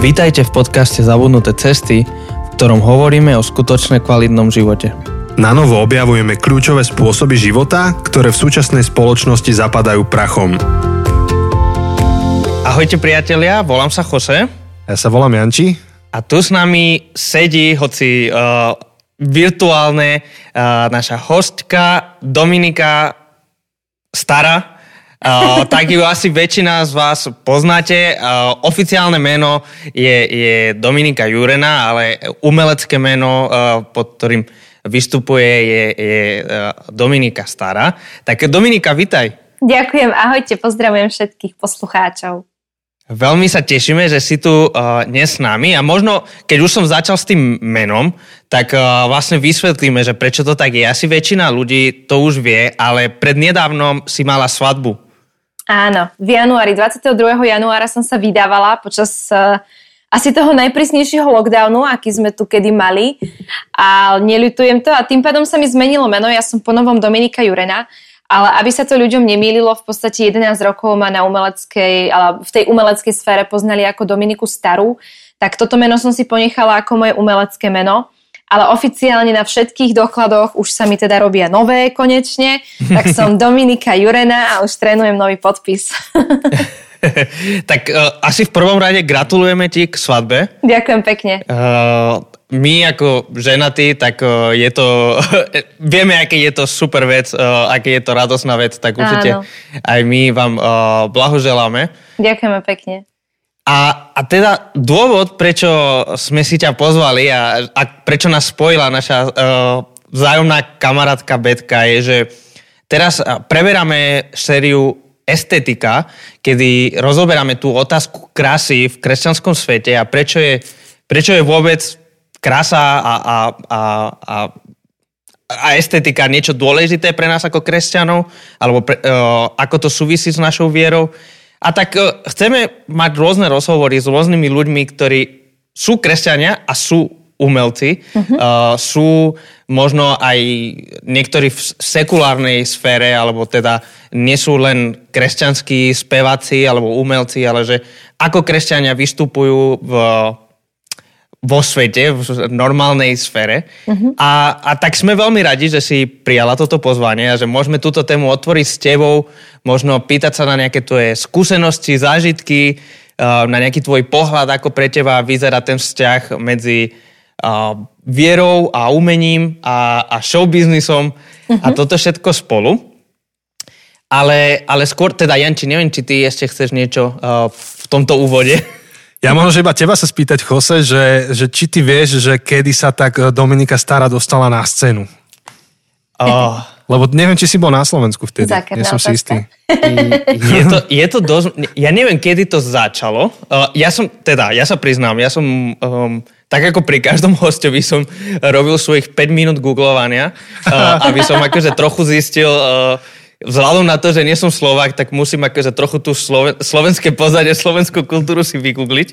Vítajte v podcaste Zabudnuté cesty, v ktorom hovoríme o skutočne kvalitnom živote. Na novo objavujeme kľúčové spôsoby života, ktoré v súčasnej spoločnosti zapadajú prachom. Ahojte priatelia, volám sa Jose. Ja sa volám Janči. A tu s nami sedí, hoci uh, virtuálne, uh, naša hostka Dominika Stara, Uh, tak ju asi väčšina z vás poznáte. Uh, oficiálne meno je, je Dominika Jurena, ale umelecké meno, uh, pod ktorým vystupuje, je, je uh, Dominika Stará. Tak Dominika, vitaj. Ďakujem, ahojte, pozdravujem všetkých poslucháčov. Veľmi sa tešíme, že si tu uh, dnes s nami a možno, keď už som začal s tým menom, tak uh, vlastne vysvetlíme, že prečo to tak je. Asi väčšina ľudí to už vie, ale prednedávnom si mala svadbu. Áno, v januári, 22. januára som sa vydávala počas uh, asi toho najprísnejšieho lockdownu, aký sme tu kedy mali. A neľutujem to a tým pádom sa mi zmenilo meno. Ja som po novom Dominika Jurena. Ale aby sa to ľuďom nemýlilo, v podstate 11 rokov ma na umeleckej, ale v tej umeleckej sfére poznali ako Dominiku Starú, tak toto meno som si ponechala ako moje umelecké meno ale oficiálne na všetkých dokladoch už sa mi teda robia nové konečne, tak som Dominika Jurena a už trénujem nový podpis. tak uh, asi v prvom rade gratulujeme ti k svadbe. Ďakujem pekne. Uh, my ako ženatí, tak uh, je to, vieme, aké je to super vec, uh, aké je to radosná vec, tak určite Áno. aj my vám uh, blahoželáme. Ďakujeme pekne. A, a teda dôvod, prečo sme si ťa pozvali a, a prečo nás spojila naša uh, vzájomná kamarátka Betka je, že teraz preberáme sériu estetika, kedy rozoberáme tú otázku krásy v kresťanskom svete a prečo je, prečo je vôbec krása a, a, a, a a estetika niečo dôležité pre nás ako kresťanov, alebo pre, uh, ako to súvisí s našou vierou. A tak uh, chceme mať rôzne rozhovory s rôznymi ľuďmi, ktorí sú kresťania a sú umelci. Uh-huh. Uh, sú možno aj niektorí v sekulárnej sfére, alebo teda nie sú len kresťanskí speváci alebo umelci, ale že ako kresťania vystupujú v vo svete, v normálnej sfére. Uh-huh. A, a tak sme veľmi radi, že si prijala toto pozvanie a že môžeme túto tému otvoriť s tebou, možno pýtať sa na nejaké tvoje skúsenosti, zážitky, uh, na nejaký tvoj pohľad, ako pre teba vyzerá ten vzťah medzi uh, vierou a umením a, a showbiznisom uh-huh. a mhm. toto všetko spolu. Ale, ale skôr, teda Janči, neviem, či ty ešte chceš niečo uh, v tomto úvode. Ja možno, že iba teba sa spýtať, Jose, že, že či ty vieš, že kedy sa tak Dominika Stará dostala na scénu? Oh. Lebo neviem, či si bol na Slovensku vtedy. Nie som si istý. Je to, je to dosť... Ja neviem, kedy to začalo. Uh, ja som, teda, ja sa priznám, ja som... Um, tak ako pri každom hostovi som robil svojich 5 minút googlovania, uh, aby som akože trochu zistil... Uh, vzhľadom na to, že nie som Slovák, tak musím akože trochu tú sloven- slovenské pozadie, slovenskú kultúru si vygoogliť.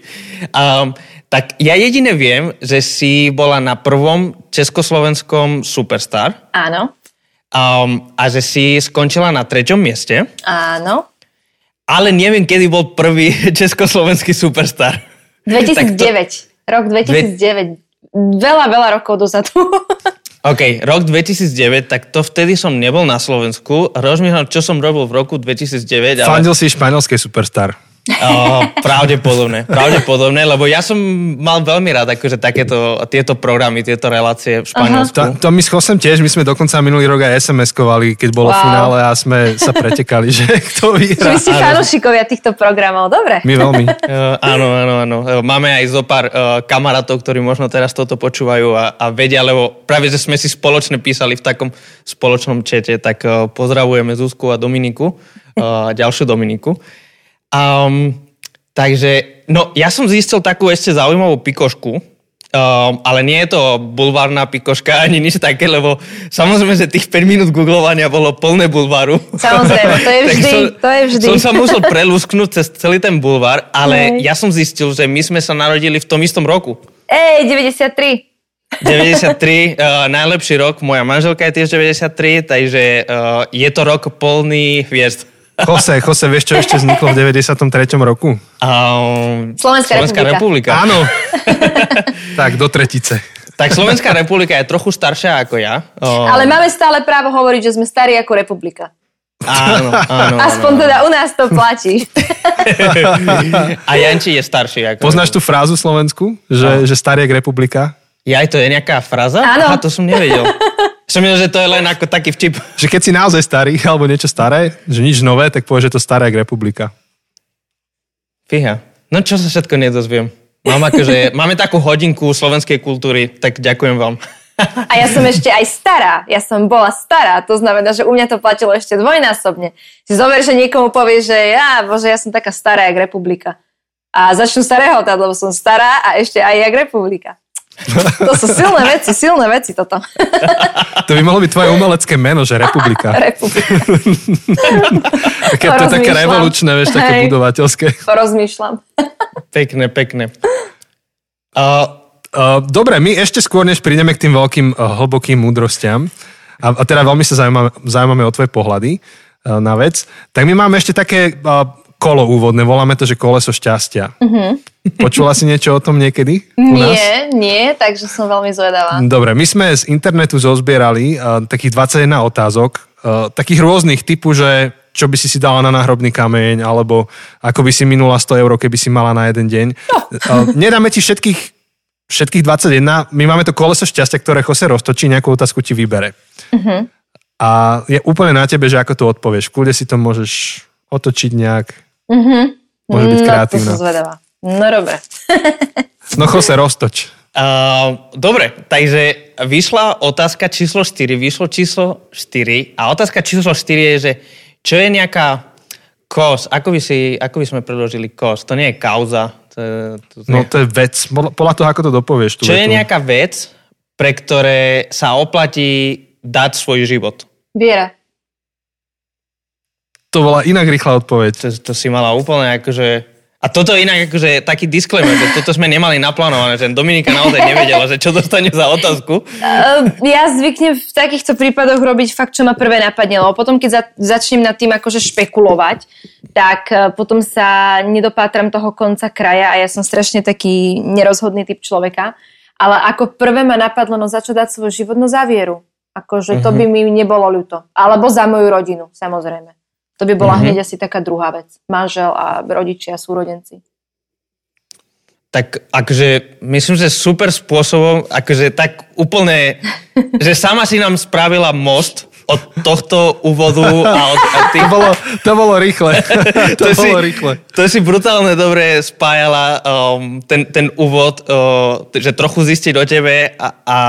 Um, tak ja jedine viem, že si bola na prvom československom Superstar. Áno. Um, a že si skončila na treťom mieste. Áno. Ale neviem, kedy bol prvý československý Superstar. 2009. to... Rok 2009. Dve... Veľa, veľa rokov dozadu. OK, rok 2009, tak to vtedy som nebol na Slovensku. Rozmýšľam, čo som robil v roku 2009. Ale... Si španielskej superstar. Oh, pravdepodobne, pravdepodobne, lebo ja som mal veľmi rád akože takéto, tieto programy, tieto relácie v Španielsku. To, to my s Chosem tiež, my sme dokonca minulý rok aj SMS-kovali, keď bolo wow. finále a sme sa pretekali, že kto vyhrá. Vy ste fanúšikovia týchto programov, dobre. My veľmi. Uh, áno, áno, áno. Máme aj zo pár uh, kamarátov, ktorí možno teraz toto počúvajú a, a vedia, lebo práve, že sme si spoločne písali v takom spoločnom čete, tak uh, pozdravujeme Zuzku a Dominiku, uh, ďalšiu Dominiku. Um, takže, no ja som zistil takú ešte zaujímavú pikošku, um, ale nie je to bulvárna pikoška ani nič také, lebo samozrejme, že tých 5 minút googlovania bolo plné bulváru. Samozrejme, to je vždy, som, to je vždy. Som sa musel prelusknúť cez celý ten bulvár, ale Hej. ja som zistil, že my sme sa narodili v tom istom roku. Ej, 93. 93, uh, najlepší rok, moja manželka je tiež 93, takže uh, je to rok plný hviezd. Jose, Jose, vieš, čo ešte vzniklo v 93. roku? Um, Slovenská, Slovenská republika. republika. Áno. tak, do tretice. Tak Slovenská republika je trochu staršia ako ja. Um, Ale máme stále právo hovoriť, že sme starí ako republika. Áno, áno. Aspoň áno. teda u nás to platí. A Janči je starší. Ako Poznáš tú frázu Slovensku, že, že starý republika? Ja, to je nejaká fráza? Áno. Aha, to som nevedel. Som myslel, že to je len ako taký vtip. Že keď si naozaj starý, alebo niečo staré, že nič nové, tak povieš, že to staré jak republika. Fíha. No čo sa všetko nedozviem. Mám akože, máme takú hodinku slovenskej kultúry, tak ďakujem vám. A ja som ešte aj stará. Ja som bola stará. To znamená, že u mňa to platilo ešte dvojnásobne. Si zober, že niekomu povie, že ja, bože, ja som taká stará jak republika. A začnú starého lebo som stará a ešte aj jak republika. To sú silné veci, silné veci toto. To by mohlo byť tvoje umelecké meno, že Republika. Republika. také, to je také revolučné, vieš, také Hej. budovateľské. Porozmýšľam. Pekné, pekné. Uh, uh, dobre, my ešte skôr, než prídeme k tým veľkým uh, hlbokým múdrostiam, a, a teda veľmi sa zaujímame, zaujímame o tvoje pohľady uh, na vec, tak my máme ešte také uh, kolo úvodné, voláme to, že koleso šťastia. Uh-huh. Počula si niečo o tom niekedy? U nás? Nie, nie, takže som veľmi zvedavá. Dobre, my sme z internetu zozbierali uh, takých 21 otázok, uh, takých rôznych typu, že čo by si si dala na náhrobný kameň, alebo ako by si minula 100 eur, keby si mala na jeden deň. No. Uh, nedáme ti všetkých, všetkých 21, my máme to koleso šťastia, ktoré Jose roztočí, nejakú otázku ti vybere. Uh-huh. A je úplne na tebe, že ako to odpovieš. Kľude si to môžeš otočiť nejak. Uh-huh. Môže byť kreatívna. No, to som No dobre. no Jose, roztoč. Uh, dobre, takže vyšla otázka číslo 4, vyšlo číslo 4 a otázka číslo 4 je, že čo je nejaká kos, ako by, si, ako by sme predložili kos, to nie je kauza. To to nie... No to je vec, podľa toho, ako to dopovieš. Tú čo vetu. je nejaká vec, pre ktoré sa oplatí dať svoj život? Viera. To bola inak rýchla odpoveď. To, to si mala úplne akože a toto je inak akože taký disclaimer, že toto sme nemali naplánované, že Dominika naozaj nevedela, že čo dostane za otázku. Uh, ja zvyknem v takýchto prípadoch robiť fakt, čo ma prvé napadne, lebo potom, keď za, začnem nad tým akože špekulovať, tak uh, potom sa nedopátram toho konca kraja a ja som strašne taký nerozhodný typ človeka. Ale ako prvé ma napadlo, no za čo dať svoj život, no za vieru. Akože to mhm. by mi nebolo ľúto. Alebo za moju rodinu, samozrejme. To by bola mm-hmm. hneď asi taká druhá vec. Manžel a rodičia, súrodenci. Tak akože myslím, že super spôsobom, akože tak úplne, že sama si nám spravila most od tohto úvodu a od, a tých... to, bolo, to bolo rýchle. to, to bolo si, rýchle. To si brutálne dobre spájala um, ten, ten úvod, uh, že trochu zistiť o tebe a, a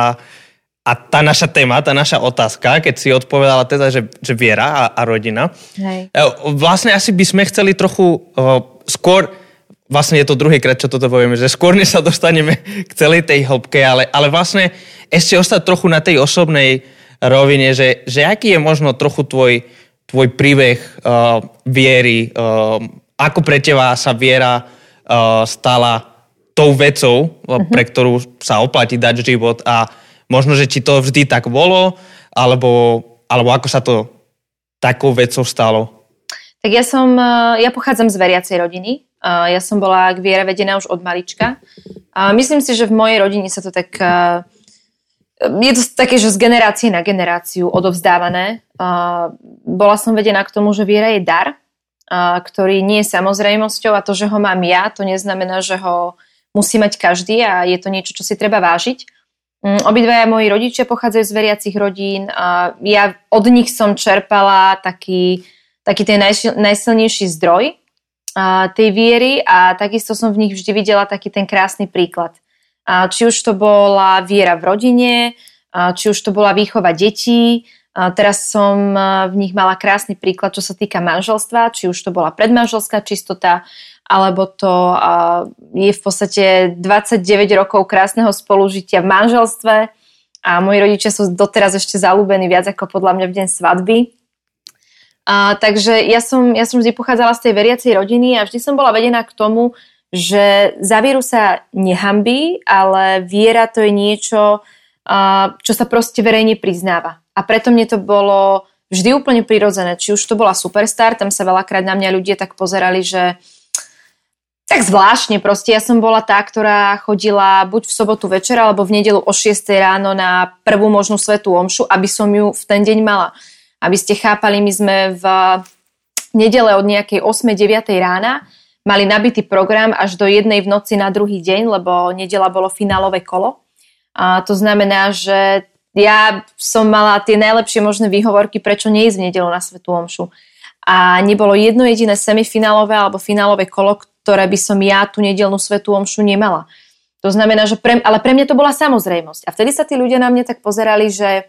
a tá naša téma, tá naša otázka, keď si odpovedala teda, že, že viera a, a rodina, Hej. E, vlastne asi by sme chceli trochu uh, skôr, vlastne je to druhýkrát, čo toto povieme, že skôr než sa dostaneme k celej tej hĺbke, ale, ale vlastne ešte ostať trochu na tej osobnej rovine, že, že aký je možno trochu tvoj, tvoj príbeh uh, viery, uh, ako pre teba sa viera uh, stala tou vecou, uh-huh. pre ktorú sa oplatí dať život a Možno, že či to vždy tak bolo, alebo, alebo ako sa to takou vecou stalo? Tak ja som, eh, ja pochádzam z veriacej rodiny. Eh, ja som bola k viere vedená už od malička. Myslím si, že v mojej rodine sa to tak... Eh, je to také, že z generácie na generáciu odovzdávané. Bola som vedená k tomu, že viera je dar, ktorý nie je samozrejmosťou a to, že ho mám ja, to neznamená, že ho musí mať každý a je to niečo, čo si treba vážiť. Mm, obidvaja moji rodičia pochádzajú z veriacich rodín. Ja od nich som čerpala taký, taký ten najsil, najsilnejší zdroj tej viery a takisto som v nich vždy videla taký ten krásny príklad. Či už to bola viera v rodine, či už to bola výchova detí, teraz som v nich mala krásny príklad, čo sa týka manželstva, či už to bola predmanželská čistota, alebo to je v podstate 29 rokov krásneho spolužitia v manželstve a moji rodičia sú doteraz ešte zalúbení viac ako podľa mňa v deň svadby. A, takže ja som, ja som vždy pochádzala z tej veriacej rodiny a vždy som bola vedená k tomu, že za vieru sa nehambí, ale viera to je niečo, čo sa proste verejne priznáva. A preto mne to bolo vždy úplne prirodzené. Či už to bola Superstar, tam sa veľakrát na mňa ľudia tak pozerali, že tak zvláštne proste. Ja som bola tá, ktorá chodila buď v sobotu večer, alebo v nedelu o 6 ráno na prvú možnú svetú omšu, aby som ju v ten deň mala. Aby ste chápali, my sme v nedele od nejakej 8-9 rána mali nabitý program až do jednej v noci na druhý deň, lebo nedela bolo finálové kolo. A to znamená, že ja som mala tie najlepšie možné výhovorky, prečo neísť v nedelu na Svetú Omšu. A nebolo jedno jediné semifinálové alebo finálové kolo, ktoré by som ja tú nedelnú svetú omšu nemala. To znamená, že pre, ale pre mňa to bola samozrejmosť. A vtedy sa tí ľudia na mňa tak pozerali, že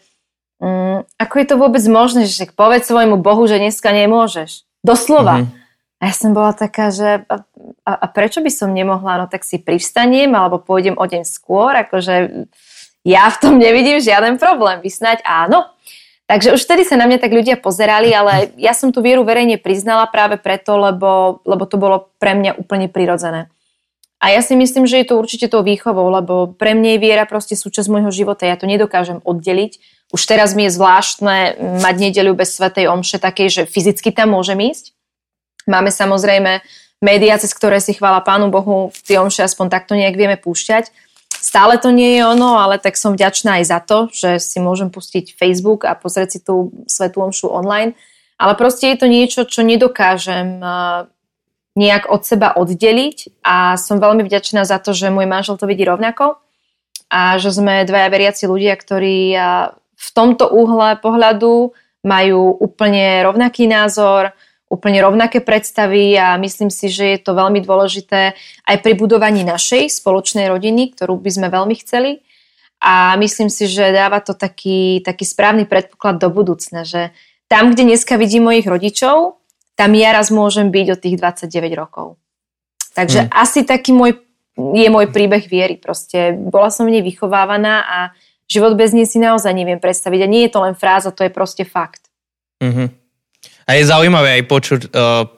um, ako je to vôbec možné, že povedz svojmu Bohu, že dneska nemôžeš. Doslova. Mm-hmm. A ja som bola taká, že a, a, a prečo by som nemohla, no tak si privstanem alebo pôjdem o deň skôr, akože ja v tom nevidím žiaden problém. Vysnať áno. Takže už vtedy sa na mňa tak ľudia pozerali, ale ja som tú vieru verejne priznala práve preto, lebo, lebo to bolo pre mňa úplne prirodzené. A ja si myslím, že je to určite tou výchovou, lebo pre mňa je viera proste súčasť môjho života. Ja to nedokážem oddeliť. Už teraz mi je zvláštne mať nedeľu bez Svetej Omše takej, že fyzicky tam môžem ísť. Máme samozrejme médiá, cez ktoré si chvála Pánu Bohu, tie omše aspoň takto nejak vieme púšťať Stále to nie je ono, ale tak som vďačná aj za to, že si môžem pustiť Facebook a pozrieť si tú svetú omšu online. Ale proste je to niečo, čo nedokážem nejak od seba oddeliť a som veľmi vďačná za to, že môj manžel to vidí rovnako a že sme dvaja veriaci ľudia, ktorí v tomto uhle pohľadu majú úplne rovnaký názor, úplne rovnaké predstavy a myslím si, že je to veľmi dôležité aj pri budovaní našej spoločnej rodiny, ktorú by sme veľmi chceli. A myslím si, že dáva to taký, taký správny predpoklad do budúcna, že tam, kde dneska vidím mojich rodičov, tam ja raz môžem byť od tých 29 rokov. Takže hmm. asi taký môj, je môj príbeh viery. Proste bola som v nej vychovávaná a život bez nej si naozaj neviem predstaviť. A nie je to len fráza, to je proste fakt. Mm-hmm. A je zaujímavé aj počuť uh,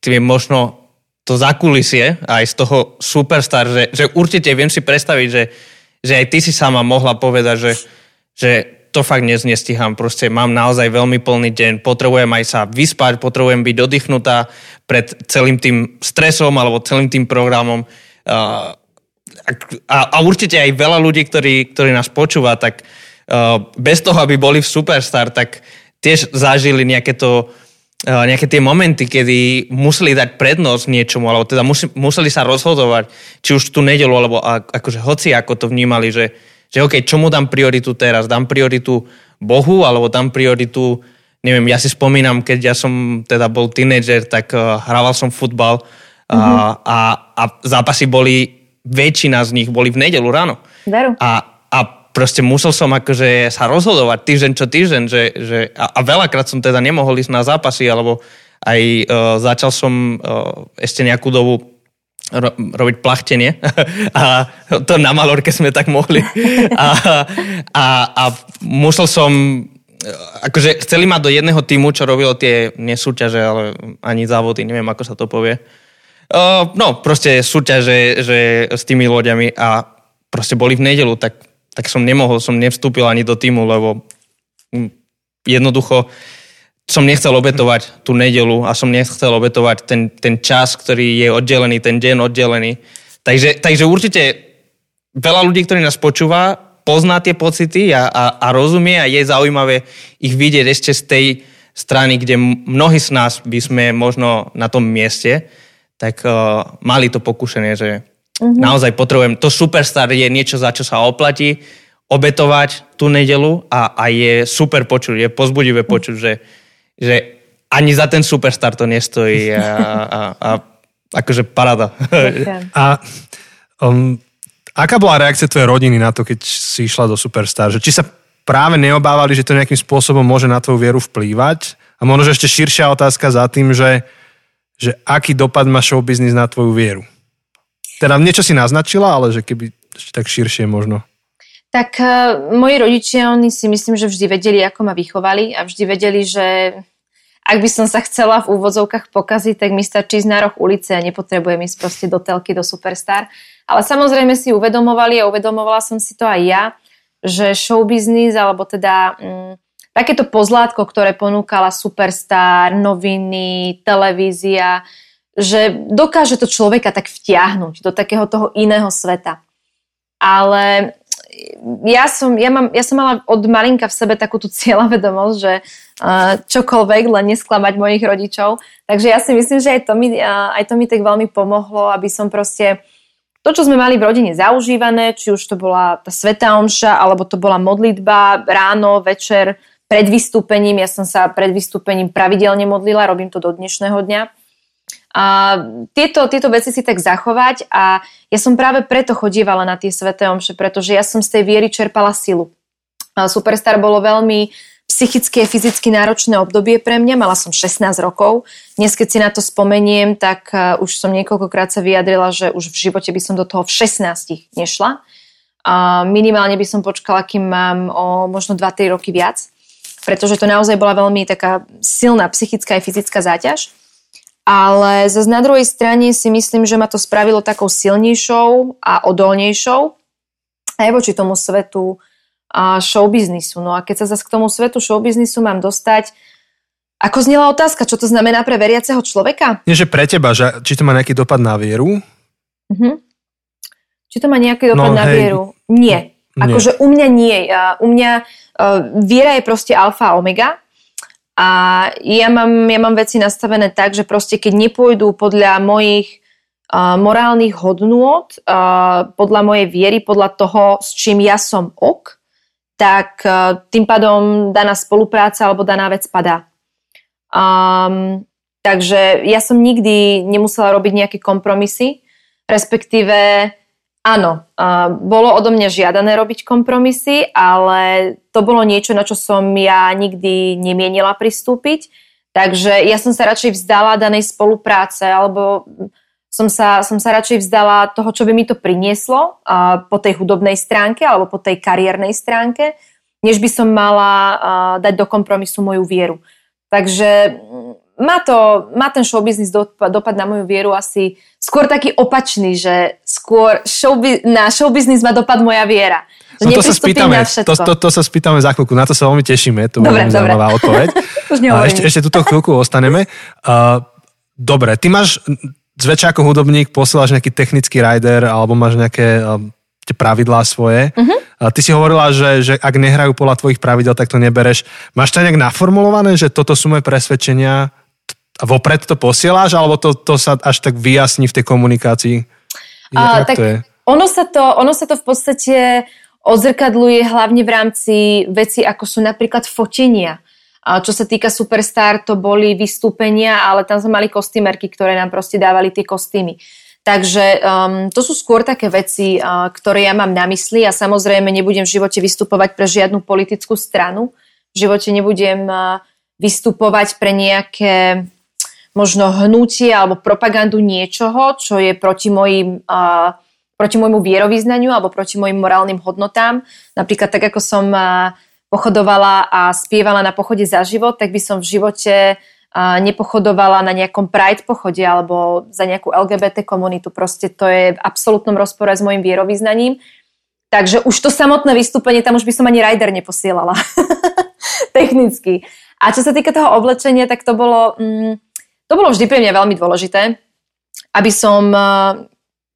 tým možno to zakulisie aj z toho superstar, že, že určite viem si predstaviť, že, že aj ty si sama mohla povedať, že, že to fakt dnes nestíham. Proste mám naozaj veľmi plný deň, potrebujem aj sa vyspať, potrebujem byť oddychnutá pred celým tým stresom alebo celým tým programom. Uh, a, a určite aj veľa ľudí, ktorí, ktorí nás počúva, tak uh, bez toho, aby boli v Superstar, tak tiež zažili nejaké to e, nejaké tie momenty, kedy museli dať prednosť niečomu, alebo teda museli sa rozhodovať, či už tú nedelu, alebo akože hoci ako to vnímali, že, že OK, čomu dám prioritu teraz? Dám prioritu Bohu, alebo dám prioritu, neviem, ja si spomínam, keď ja som teda bol tínedžer, tak uh, hrával som futbal uh, mm-hmm. a, a zápasy boli, väčšina z nich boli v nedelu ráno. Veru. A proste musel som akože sa rozhodovať týždeň čo týždeň, že, že a, a veľakrát som teda nemohol ísť na zápasy, alebo aj uh, začal som uh, ešte nejakú dobu ro, robiť plachtenie a to na Malorke sme tak mohli a, a, a musel som e, akože chceli ma do jedného týmu, čo robilo tie nesúťaže, ale ani závody, neviem ako sa to povie. Uh, no, proste súťaže že s tými loďami a proste boli v nedelu, tak tak som nemohol, som nevstúpil ani do týmu, lebo jednoducho som nechcel obetovať tú nedelu a som nechcel obetovať ten, ten čas, ktorý je oddelený, ten deň oddelený. Takže, takže určite veľa ľudí, ktorí nás počúva, pozná tie pocity a, a, a rozumie a je zaujímavé ich vidieť ešte z tej strany, kde mnohí z nás by sme možno na tom mieste, tak uh, mali to pokušenie, že Mm-hmm. Naozaj potrebujem, to superstar je niečo, za čo sa oplatí obetovať tú nedelu a, a je super počuť, je pozbudivé mhm. počuť, že, že ani za ten superstar to nestojí a, a, a akože parada. A um, aká bola reakcia tvojej rodiny na to, keď si išla do Superstar? Že či sa práve neobávali, že to nejakým spôsobom môže na tvoju vieru vplývať? A možno ešte širšia otázka za tým, že, že aký dopad má showbiznis na tvoju vieru? Teda niečo si naznačila, ale že keby tak širšie možno. Tak uh, moji rodičia, oni si myslím, že vždy vedeli, ako ma vychovali a vždy vedeli, že ak by som sa chcela v úvodzovkách pokaziť, tak mi stačí ísť na roh ulice a nepotrebujem ísť proste do telky, do Superstar. Ale samozrejme si uvedomovali a uvedomovala som si to aj ja, že showbiznis, alebo teda um, takéto pozlátko, ktoré ponúkala Superstar, noviny, televízia, že dokáže to človeka tak vtiahnuť do takého toho iného sveta. Ale ja som, ja, mám, ja som mala od malinka v sebe takú tú cieľavedomosť, že čokoľvek, len nesklamať mojich rodičov. Takže ja si myslím, že aj to, mi, aj to mi tak veľmi pomohlo, aby som proste to, čo sme mali v rodine zaužívané, či už to bola tá sveta omša, alebo to bola modlitba ráno, večer, pred vystúpením. Ja som sa pred vystúpením pravidelne modlila, robím to do dnešného dňa. A tieto, tieto veci si tak zachovať a ja som práve preto chodívala na tie sveté omše, pretože ja som z tej viery čerpala silu. A Superstar bolo veľmi psychicky a fyzicky náročné obdobie pre mňa, mala som 16 rokov. Dnes, keď si na to spomeniem, tak uh, už som niekoľkokrát sa vyjadrila, že už v živote by som do toho v 16 nešla. A minimálne by som počkala, kým mám o možno 2-3 roky viac, pretože to naozaj bola veľmi taká silná psychická a fyzická záťaž. Ale zase na druhej strane si myslím, že ma to spravilo takou silnejšou a odolnejšou aj voči tomu svetu showbiznisu. No a keď sa zase k tomu svetu showbiznisu mám dostať, ako znela otázka, čo to znamená pre veriaceho človeka? Nie, že pre teba, že, či to má nejaký dopad na vieru? Uh-huh. Či to má nejaký dopad no, na hej. vieru? Nie. Akože u mňa nie. U mňa uh, viera je proste alfa a omega a ja mám, ja mám veci nastavené tak, že proste keď nepôjdu podľa mojich uh, morálnych hodnôt, uh, podľa mojej viery, podľa toho, s čím ja som ok, tak uh, tým pádom daná spolupráca alebo daná vec padá. Um, takže ja som nikdy nemusela robiť nejaké kompromisy, respektíve Áno, bolo odo mňa žiadané robiť kompromisy, ale to bolo niečo, na čo som ja nikdy nemienila pristúpiť. Takže ja som sa radšej vzdala danej spolupráce, alebo som sa, som sa radšej vzdala toho, čo by mi to prinieslo po tej hudobnej stránke alebo po tej kariérnej stránke, než by som mala dať do kompromisu moju vieru. Takže má, to, má ten showbiznis dopad, dopad na moju vieru asi skôr taký opačný, že skôr showbi- na showbiznis má dopad moja viera. No to sa spýtame, to, to, to sa spýtame za chvíľku, na to sa veľmi tešíme, to bude veľmi zaujímavá odpoveď. Už a ešte, ešte túto chvíľku ostaneme. Uh, dobre, ty máš zväčša ako hudobník, posielaš nejaký technický rider alebo máš nejaké uh, tie pravidlá svoje. Uh-huh. A ty si hovorila, že, že ak nehrajú podľa tvojich pravidel, tak to nebereš. Máš to nejak naformulované, že toto sú moje presvedčenia, a vopred to posielaš, alebo to, to sa až tak vyjasní v tej komunikácii? A, tak to je? Ono, sa to, ono sa to v podstate odzrkadluje hlavne v rámci veci, ako sú napríklad fotenia. A čo sa týka Superstar, to boli vystúpenia, ale tam sme mali kostýmerky, ktoré nám proste dávali tie kostýmy. Takže um, to sú skôr také veci, uh, ktoré ja mám na mysli a samozrejme nebudem v živote vystupovať pre žiadnu politickú stranu. V živote nebudem uh, vystupovať pre nejaké možno hnutie alebo propagandu niečoho, čo je proti mojim, uh, proti môjmu vierovýznaniu alebo proti mojim morálnym hodnotám. Napríklad tak, ako som uh, pochodovala a spievala na pochode za život, tak by som v živote uh, nepochodovala na nejakom Pride pochode alebo za nejakú LGBT komunitu. Proste to je v absolútnom rozpore s mojim vierovýznaním. Takže už to samotné vystúpenie, tam už by som ani rider neposielala. Technicky. A čo sa týka toho oblečenia, tak to bolo... Mm, to bolo vždy pre mňa veľmi dôležité, aby som e,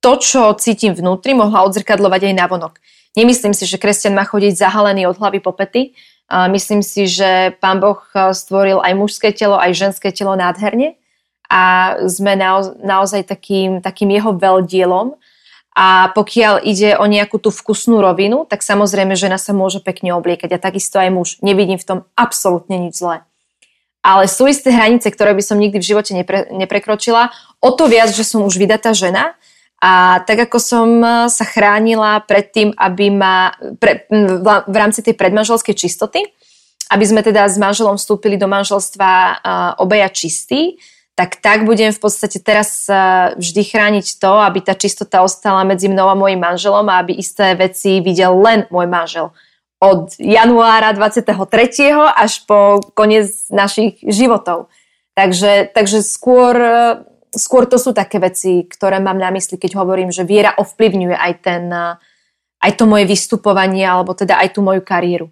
to, čo cítim vnútri, mohla odzrkadlovať aj navonok. Nemyslím si, že kresťan má chodiť zahalený od hlavy po pety. Myslím si, že pán Boh e, stvoril aj mužské telo, aj ženské telo nádherne a sme naozaj takým, takým jeho veľdielom. A pokiaľ ide o nejakú tú vkusnú rovinu, tak samozrejme žena sa môže pekne obliekať a takisto aj muž. Nevidím v tom absolútne nič zlé ale sú isté hranice, ktoré by som nikdy v živote nepre, neprekročila. O to viac, že som už vydatá žena a tak ako som sa chránila pred tým, aby ma pre, v rámci tej predmanželskej čistoty, aby sme teda s manželom vstúpili do manželstva obaja čistí, tak tak budem v podstate teraz vždy chrániť to, aby tá čistota ostala medzi mnou a mojim manželom a aby isté veci videl len môj manžel od januára 23. až po koniec našich životov. Takže, takže skôr, skôr to sú také veci, ktoré mám na mysli, keď hovorím, že viera ovplyvňuje aj, ten, aj to moje vystupovanie, alebo teda aj tú moju kariéru.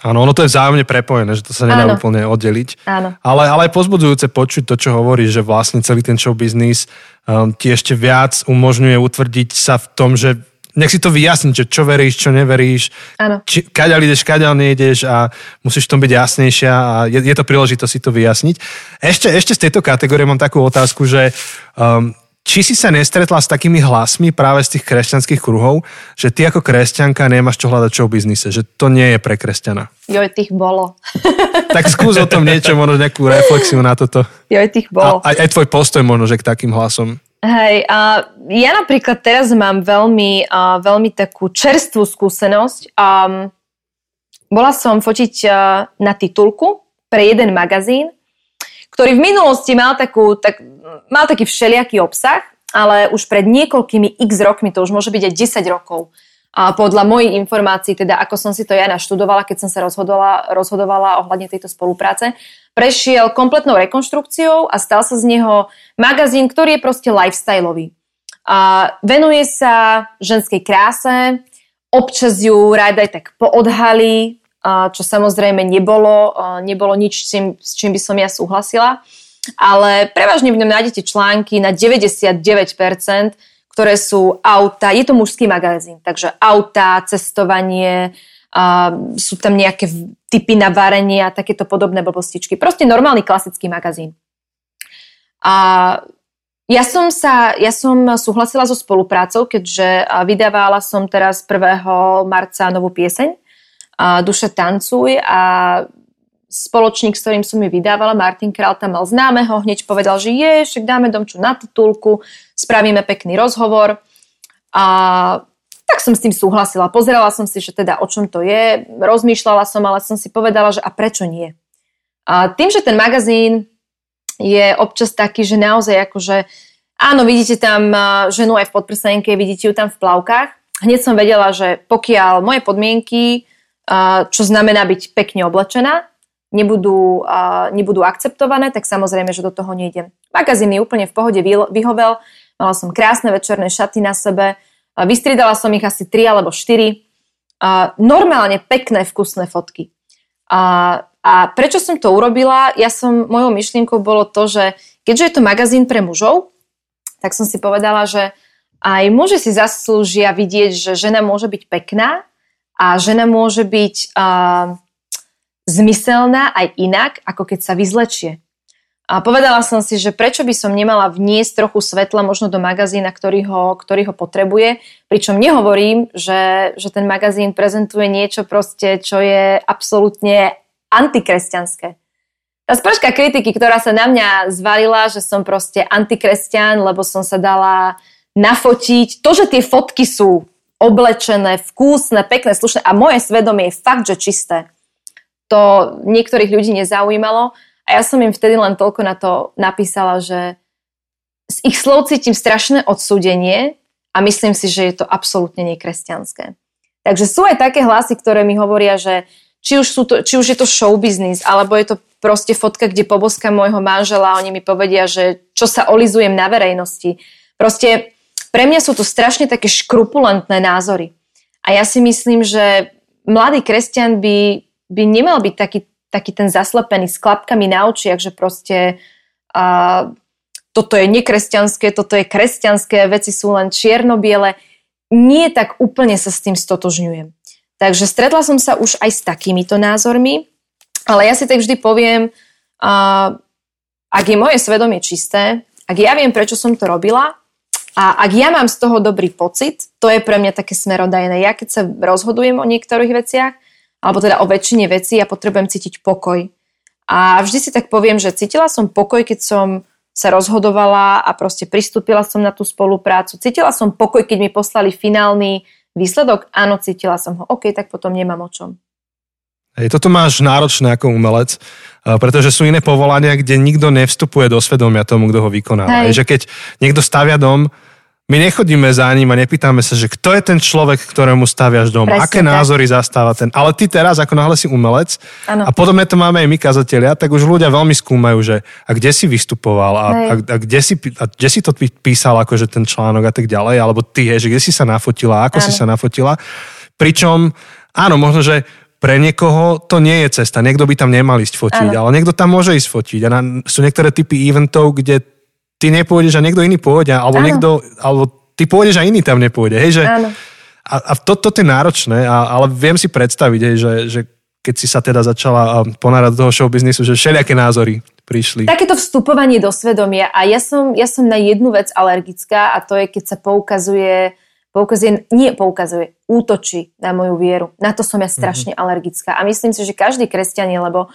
Áno, ono to je vzájomne prepojené, že to sa nedá Áno. úplne oddeliť. Áno. Ale, ale aj pozbudzujúce počuť to, čo hovorí, že vlastne celý ten show business um, ti ešte viac umožňuje utvrdiť sa v tom, že nech si to vyjasniť, že čo veríš, čo neveríš, Áno. či, kaďal ideš, kaďal nejdeš a musíš v tom byť jasnejšia a je, je to príležitosť si to vyjasniť. Ešte, ešte z tejto kategórie mám takú otázku, že um, či si sa nestretla s takými hlasmi práve z tých kresťanských kruhov, že ty ako kresťanka nemáš čo hľadať čo v biznise, že to nie je pre kresťana? Joj, tých bolo. tak skús o tom niečo, možno nejakú reflexiu na toto. Joj, tých bolo. A, aj, aj tvoj postoj možno, že k takým hlasom. Hej, a ja napríklad teraz mám veľmi, uh, veľmi takú čerstvú skúsenosť. Um, bola som fotiť uh, na titulku pre jeden magazín, ktorý v minulosti mal, takú, tak, mal taký všelijaký obsah, ale už pred niekoľkými x rokmi, to už môže byť aj 10 rokov, a podľa mojich informácií, teda ako som si to ja naštudovala, keď som sa rozhodovala, rozhodovala ohľadne tejto spolupráce, prešiel kompletnou rekonštrukciou a stal sa z neho magazín, ktorý je proste lifestyleový. A venuje sa ženskej kráse, občas ju rád aj tak poodhalí, čo samozrejme nebolo, nebolo nič, s čím, s čím by som ja súhlasila. Ale prevažne v ňom nájdete články na 99%, ktoré sú auta, je to mužský magazín, takže auta, cestovanie, a sú tam nejaké typy na varenie a takéto podobné blbostičky. Proste normálny klasický magazín. A ja som, sa, ja som súhlasila so spoluprácou, keďže vydávala som teraz 1. marca novú pieseň Duše tancuj a spoločník, s ktorým som mi vydávala, Martin Král tam mal známeho, hneď povedal, že je, však dáme domču na titulku, spravíme pekný rozhovor. A tak som s tým súhlasila. Pozerala som si, že teda o čom to je, rozmýšľala som, ale som si povedala, že a prečo nie. A tým, že ten magazín je občas taký, že naozaj akože, áno, vidíte tam ženu aj v podprsenke, vidíte ju tam v plavkách, hneď som vedela, že pokiaľ moje podmienky čo znamená byť pekne oblečená, nebudú, nebudú akceptované, tak samozrejme, že do toho nejdem. Magazín mi úplne v pohode vyhovel, mala som krásne večerné šaty na sebe, vystriedala som ich asi 3 alebo 4, normálne pekné, vkusné fotky. A, a prečo som to urobila? Ja som, mojou myšlienkou bolo to, že keďže je to magazín pre mužov, tak som si povedala, že aj muži si zaslúžia vidieť, že žena môže byť pekná a žena môže byť uh, zmyselná aj inak, ako keď sa vyzlečie. A povedala som si, že prečo by som nemala vniesť trochu svetla možno do magazína, ktorý ho, ktorý ho potrebuje, pričom nehovorím, že, že ten magazín prezentuje niečo proste, čo je absolútne antikresťanské. Tá sprška kritiky, ktorá sa na mňa zvalila, že som proste antikresťan, lebo som sa dala nafotiť. To, že tie fotky sú oblečené, vkusné, pekné, slušné a moje svedomie je fakt, že čisté. To niektorých ľudí nezaujímalo a ja som im vtedy len toľko na to napísala, že z ich slov cítim strašné odsúdenie a myslím si, že je to absolútne nekresťanské. Takže sú aj také hlasy, ktoré mi hovoria, že či už, sú to, či už je to show business, alebo je to proste fotka, kde poboskám môjho manžela a oni mi povedia, že čo sa olizujem na verejnosti. Proste pre mňa sú to strašne také škrupulentné názory. A ja si myslím, že mladý kresťan by, by nemal byť taký, taký ten zaslepený s klapkami na očiach, že proste a, toto je nekresťanské, toto je kresťanské, veci sú len čierno-biele. Nie tak úplne sa s tým stotožňujem. Takže stretla som sa už aj s takýmito názormi, ale ja si tak vždy poviem, a, ak je moje svedomie čisté, ak ja viem, prečo som to robila a ak ja mám z toho dobrý pocit, to je pre mňa také smerodajné. Ja keď sa rozhodujem o niektorých veciach, alebo teda o väčšine vecí, ja potrebujem cítiť pokoj. A vždy si tak poviem, že cítila som pokoj, keď som sa rozhodovala a proste pristúpila som na tú spoluprácu. Cítila som pokoj, keď mi poslali finálny výsledok. Áno, cítila som ho. OK, tak potom nemám o čom. Hej, toto máš náročné ako umelec, pretože sú iné povolania, kde nikto nevstupuje do svedomia tomu, kto ho vykonáva. Hej. Hej, že keď niekto stavia dom, my nechodíme za ním a nepýtame sa, že kto je ten človek, ktorému staviaš dom, Presne aké tak. názory zastáva ten. Ale ty teraz, ako náhle si umelec, ano. a podobne to máme aj my kazatelia, tak už ľudia veľmi skúmajú, že a kde si vystupoval a, a, a, kde, si, a kde si to písal, akože ten článok a tak ďalej, alebo ty, že kde si sa nafotila, ako ano. si sa nafotila. Pričom, áno, možno, že pre niekoho to nie je cesta. Niekto by tam nemal ísť fotiť, ano. ale niekto tam môže ísť fotiť. A na, sú niektoré typy eventov, kde ty nepôjdeš a niekto iný pôjde, alebo, niekto, alebo ty pôjdeš a iný tam nepôjde. Hej, že, a, a to, to je náročné, a, ale viem si predstaviť, hej, že, že keď si sa teda začala ponárať do toho showbiznisu, že všelijaké názory prišli. Takéto vstupovanie do svedomia a ja som, ja som na jednu vec alergická a to je, keď sa poukazuje poukazuje, nie poukazuje, útočí na moju vieru. Na to som ja strašne mm-hmm. alergická. A myslím si, že každý kresťan je, lebo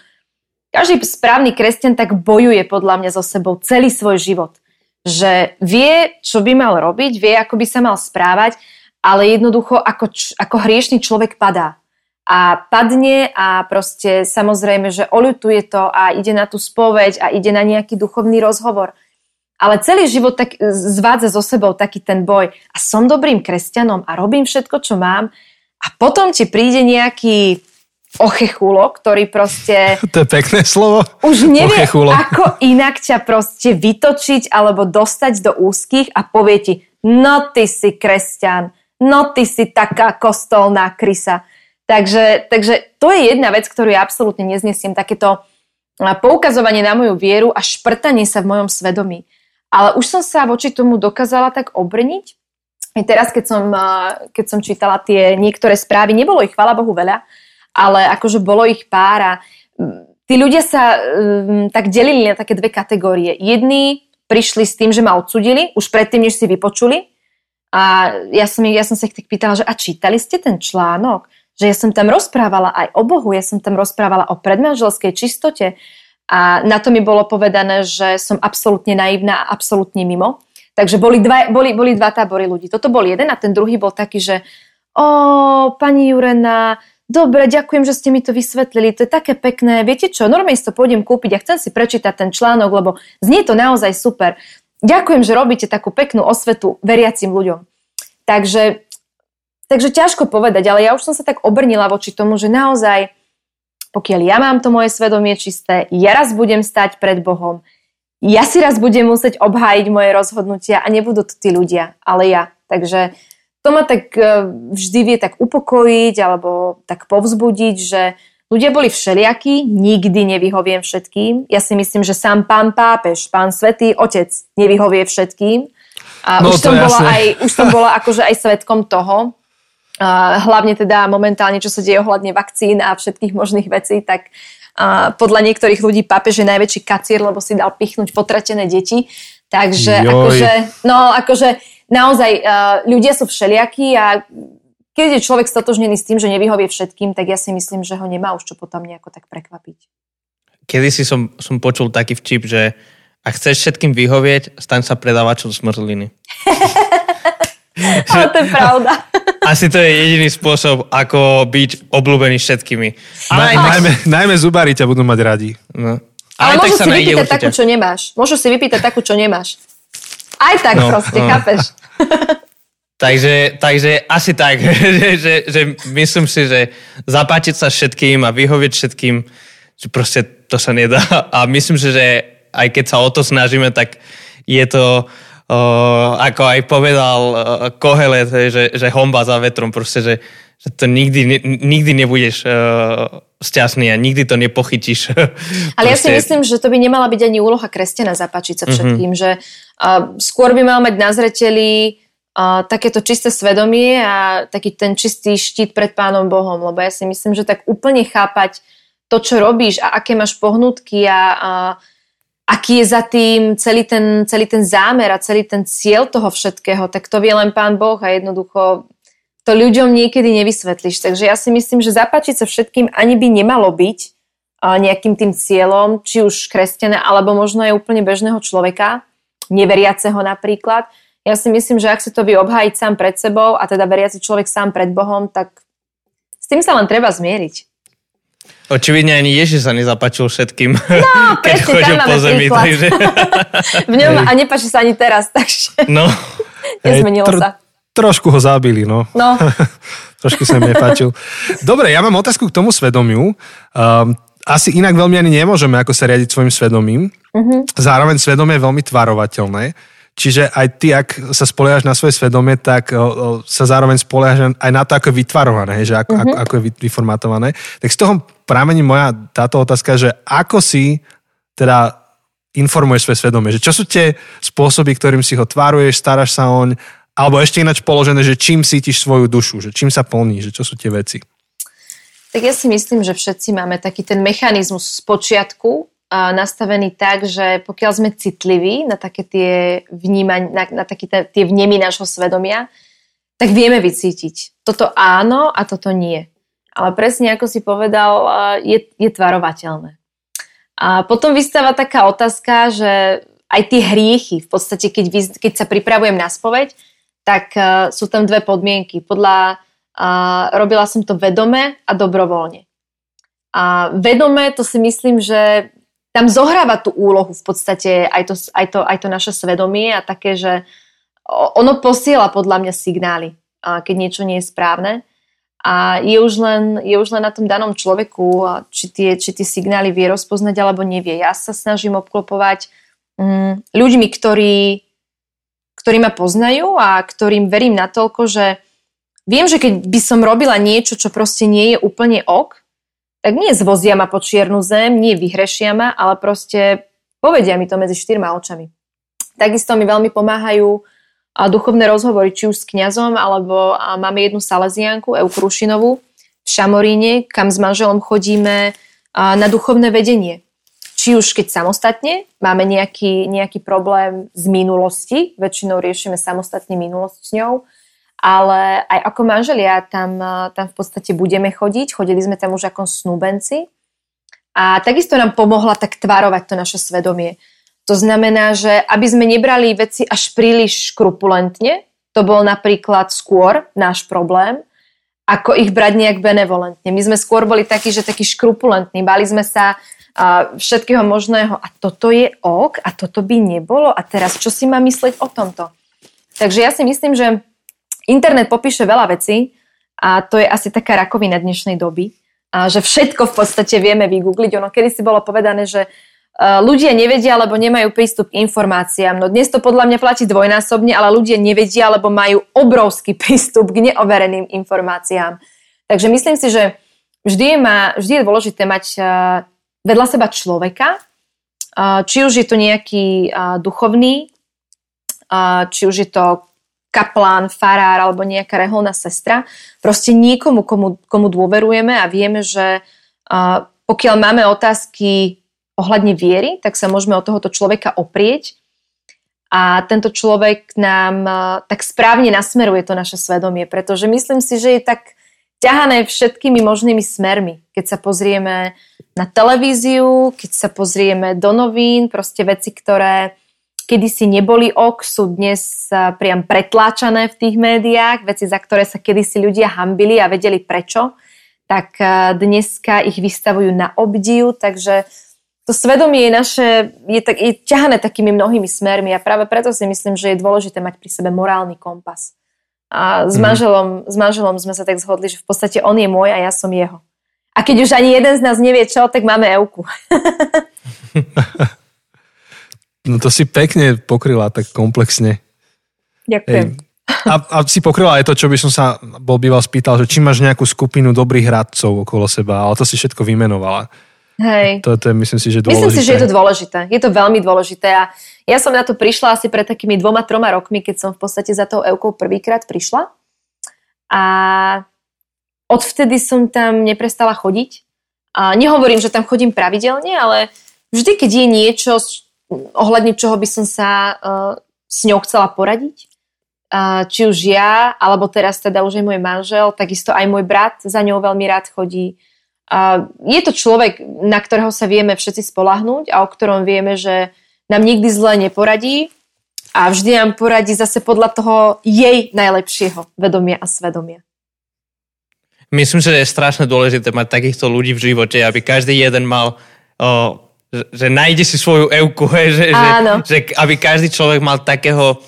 každý správny kresťan tak bojuje podľa mňa so sebou celý svoj život. Že vie, čo by mal robiť, vie, ako by sa mal správať, ale jednoducho ako, ako hriešný človek padá. A padne a proste samozrejme, že oľutuje to a ide na tú spoveď a ide na nejaký duchovný rozhovor ale celý život tak zvádza so sebou taký ten boj. A som dobrým kresťanom a robím všetko, čo mám. A potom ti príde nejaký ochechulo, ktorý proste... To je pekné slovo. Už nevie, ochechulo. ako inak ťa proste vytočiť alebo dostať do úzkých a povie ti, no ty si kresťan, no ty si taká kostolná krysa. Takže, takže to je jedna vec, ktorú ja absolútne neznesiem, takéto poukazovanie na moju vieru a šprtanie sa v mojom svedomí. Ale už som sa voči tomu dokázala tak obrniť. I teraz, keď som, keď som čítala tie niektoré správy, nebolo ich, chvála Bohu, veľa, ale akože bolo ich pár a tí ľudia sa um, tak delili na také dve kategórie. Jedni prišli s tým, že ma odsudili, už predtým, než si vypočuli. A ja som, ja som sa ich tak pýtala, že a čítali ste ten článok? Že ja som tam rozprávala aj o Bohu, ja som tam rozprávala o predmanželskej čistote, a na to mi bolo povedané, že som absolútne naivná a absolútne mimo. Takže boli dva, boli, boli dva tábory ľudí. Toto bol jeden a ten druhý bol taký, že o, pani Jurena, dobre, ďakujem, že ste mi to vysvetlili, to je také pekné. Viete čo, normálne si to pôjdem kúpiť a chcem si prečítať ten článok, lebo znie to naozaj super. Ďakujem, že robíte takú peknú osvetu veriacim ľuďom. Takže, takže ťažko povedať, ale ja už som sa tak obrnila voči tomu, že naozaj pokiaľ ja mám to moje svedomie čisté, ja raz budem stať pred Bohom, ja si raz budem musieť obhájiť moje rozhodnutia a nebudú to tí ľudia, ale ja. Takže to ma tak e, vždy vie tak upokojiť alebo tak povzbudiť, že ľudia boli všelijakí, nikdy nevyhoviem všetkým. Ja si myslím, že sám pán pápež, pán svetý otec nevyhovie všetkým. A no, už, som bola aj, už som bola akože aj svetkom toho, hlavne teda momentálne, čo sa deje ohľadne vakcín a všetkých možných vecí, tak a podľa niektorých ľudí pápež je najväčší kacír, lebo si dal pichnúť potratené deti. Takže Joj. akože, no akože naozaj uh, ľudia sú všelijakí a keď je človek stotožnený s tým, že nevyhovie všetkým, tak ja si myslím, že ho nemá už čo potom nejako tak prekvapiť. Kedy si som, som počul taký vtip, že ak chceš všetkým vyhovieť, staň sa predávačom smrzliny. Ale to je pravda. Asi to je jediný spôsob, ako byť obľúbený všetkými. Ale aj, najmä, najmä zubári ťa budú mať radi. No. Ale, Ale môžu si vypýtať určite. takú, čo nemáš. Môžu si vypýtať takú, čo nemáš. Aj tak no, proste, no. chápeš? Takže, takže asi tak, že, že, že myslím si, že zapáčiť sa všetkým a vyhovieť všetkým, že proste to sa nedá. A myslím si, že aj keď sa o to snažíme, tak je to Uh, ako aj povedal uh, Kohelet, že, že homba za vetrom, proste, že, že to nikdy, nikdy nebudeš uh, šťastný a nikdy to nepochytíš. Ale ja si myslím, že to by nemala byť ani úloha kresťana zapáčiť sa všetkým, mm-hmm. že skôr by mal mať na zreteli takéto čisté svedomie a taký ten čistý štít pred Pánom Bohom, lebo ja si myslím, že tak úplne chápať to, čo robíš a aké máš pohnutky a uh, aký je za tým celý ten, celý ten zámer a celý ten cieľ toho všetkého, tak to vie len Pán Boh a jednoducho to ľuďom niekedy nevysvetlíš. Takže ja si myslím, že zapáčiť sa všetkým ani by nemalo byť nejakým tým cieľom, či už kresťana, alebo možno aj úplne bežného človeka, neveriaceho napríklad. Ja si myslím, že ak sa to vie obhájiť sám pred sebou a teda veriaci človek sám pred Bohom, tak s tým sa len treba zmieriť. Očividne ani Ježiš sa nezapačil všetkým, no, keď chodil po zemi. Takže... v ňom a nepáči sa ani teraz, takže no. nezmenilo tr- sa. Trošku ho zabili, no. no. Trošku sa mi nepáčil. Dobre, ja mám otázku k tomu svedomiu. Um, asi inak veľmi ani nemôžeme ako sa riadiť svojim svedomím. Uh-huh. Zároveň svedomie je veľmi tvarovateľné. Čiže aj ty, ak sa spoliehaš na svoje svedomie, tak o, o, sa zároveň spoliehaš aj na to, ako je vytvarované, že ako, mm-hmm. ako, ako je vyformatované. Tak z toho prámení moja táto otázka, že ako si teda informuješ svoje svedomie, že čo sú tie spôsoby, ktorým si ho tváruješ, staráš sa oň, alebo ešte ináč položené, že čím cítiš svoju dušu, že čím sa plní, že čo sú tie veci. Tak ja si myslím, že všetci máme taký ten mechanizmus z počiatku, nastavený tak, že pokiaľ sme citliví na také tie vnímania, na, na také tie vnemy nášho svedomia, tak vieme vycítiť. Toto áno a toto nie. Ale presne ako si povedal, je, je tvarovateľné. A potom vystáva taká otázka, že aj tie hriechy, v podstate keď, keď sa pripravujem na spoveď, tak uh, sú tam dve podmienky. Podľa, uh, robila som to vedome a dobrovoľne. A vedome to si myslím, že tam zohráva tú úlohu v podstate aj to, aj to, aj to naše svedomie a také, že ono posiela podľa mňa signály, keď niečo nie je správne. A je už len, je už len na tom danom človeku, či tie, či tie signály vie rozpoznať alebo nevie. Ja sa snažím obklopovať mm, ľuďmi, ktorí, ktorí ma poznajú a ktorým verím natoľko, že viem, že keď by som robila niečo, čo proste nie je úplne ok, tak nie zvozia ma po čiernu zem, nie vyhrešia ma, ale proste povedia mi to medzi štyrma očami. Takisto mi veľmi pomáhajú duchovné rozhovory, či už s kňazom, alebo máme jednu salezianku, Evu Krušinovú, v Šamoríne, kam s manželom chodíme na duchovné vedenie. Či už keď samostatne máme nejaký, nejaký problém z minulosti, väčšinou riešime samostatne minulosť s ňou, ale aj ako manželia tam, eh, tam v podstate budeme chodiť. Chodili sme tam už ako snúbenci a takisto nám pomohla tak tvarovať to naše svedomie. To znamená, že aby sme nebrali veci až príliš škrupulentne, to bol napríklad skôr náš problém, ako ich brať nejak benevolentne. My sme skôr boli takí, že takí škrupulentní. Bali sme sa a eh, všetkého možného a toto je ok a toto by nebolo a teraz čo si má mysleť o tomto? Takže ja si myslím, že Internet popíše veľa vecí a to je asi taká rakovina dnešnej doby, a že všetko v podstate vieme vygoogliť. Ono kedy si bolo povedané, že e, ľudia nevedia, alebo nemajú prístup k informáciám. No dnes to podľa mňa platí dvojnásobne, ale ľudia nevedia, alebo majú obrovský prístup k neovereným informáciám. Takže myslím si, že vždy je, ma, vždy je dôležité mať e, vedľa seba človeka, e, či už je to nejaký duchovný, či už je to kaplán, farár alebo nejaká reholná sestra. Proste niekomu, komu, komu dôverujeme a vieme, že uh, pokiaľ máme otázky ohľadne viery, tak sa môžeme od tohoto človeka oprieť a tento človek nám uh, tak správne nasmeruje to naše svedomie, pretože myslím si, že je tak ťahané všetkými možnými smermi. Keď sa pozrieme na televíziu, keď sa pozrieme do novín, proste veci, ktoré kedysi neboli ok, sú dnes priam pretláčané v tých médiách, veci, za ktoré sa kedysi ľudia hambili a vedeli prečo, tak dneska ich vystavujú na obdiv, takže to svedomie je naše, je, tak, je ťahané takými mnohými smermi a práve preto si myslím, že je dôležité mať pri sebe morálny kompas. A s, mm. manželom, s manželom sme sa tak zhodli, že v podstate on je môj a ja som jeho. A keď už ani jeden z nás nevie čo, tak máme Euku. No to si pekne pokryla tak komplexne. Ďakujem. Hej. A, a si pokryla aj to, čo by som sa bol býval spýtal, že či máš nejakú skupinu dobrých radcov okolo seba, ale to si všetko vymenovala. Hej. To, to je, myslím si, že dôležité. Myslím si, že je to dôležité. Je to veľmi dôležité a ja som na to prišla asi pred takými dvoma, troma rokmi, keď som v podstate za tou Eukou prvýkrát prišla. A odvtedy som tam neprestala chodiť. A nehovorím, že tam chodím pravidelne, ale vždy, keď je niečo, ohľadne čoho by som sa uh, s ňou chcela poradiť. Uh, či už ja, alebo teraz teda už aj môj manžel, takisto aj môj brat za ňou veľmi rád chodí. Uh, je to človek, na ktorého sa vieme všetci spolahnúť a o ktorom vieme, že nám nikdy zle neporadí a vždy nám poradí zase podľa toho jej najlepšieho vedomia a svedomia. Myslím, že je strašne dôležité mať takýchto ľudí v živote, aby každý jeden mal o, že nájde si svoju euku, he, že, že, že aby každý človek mal takého,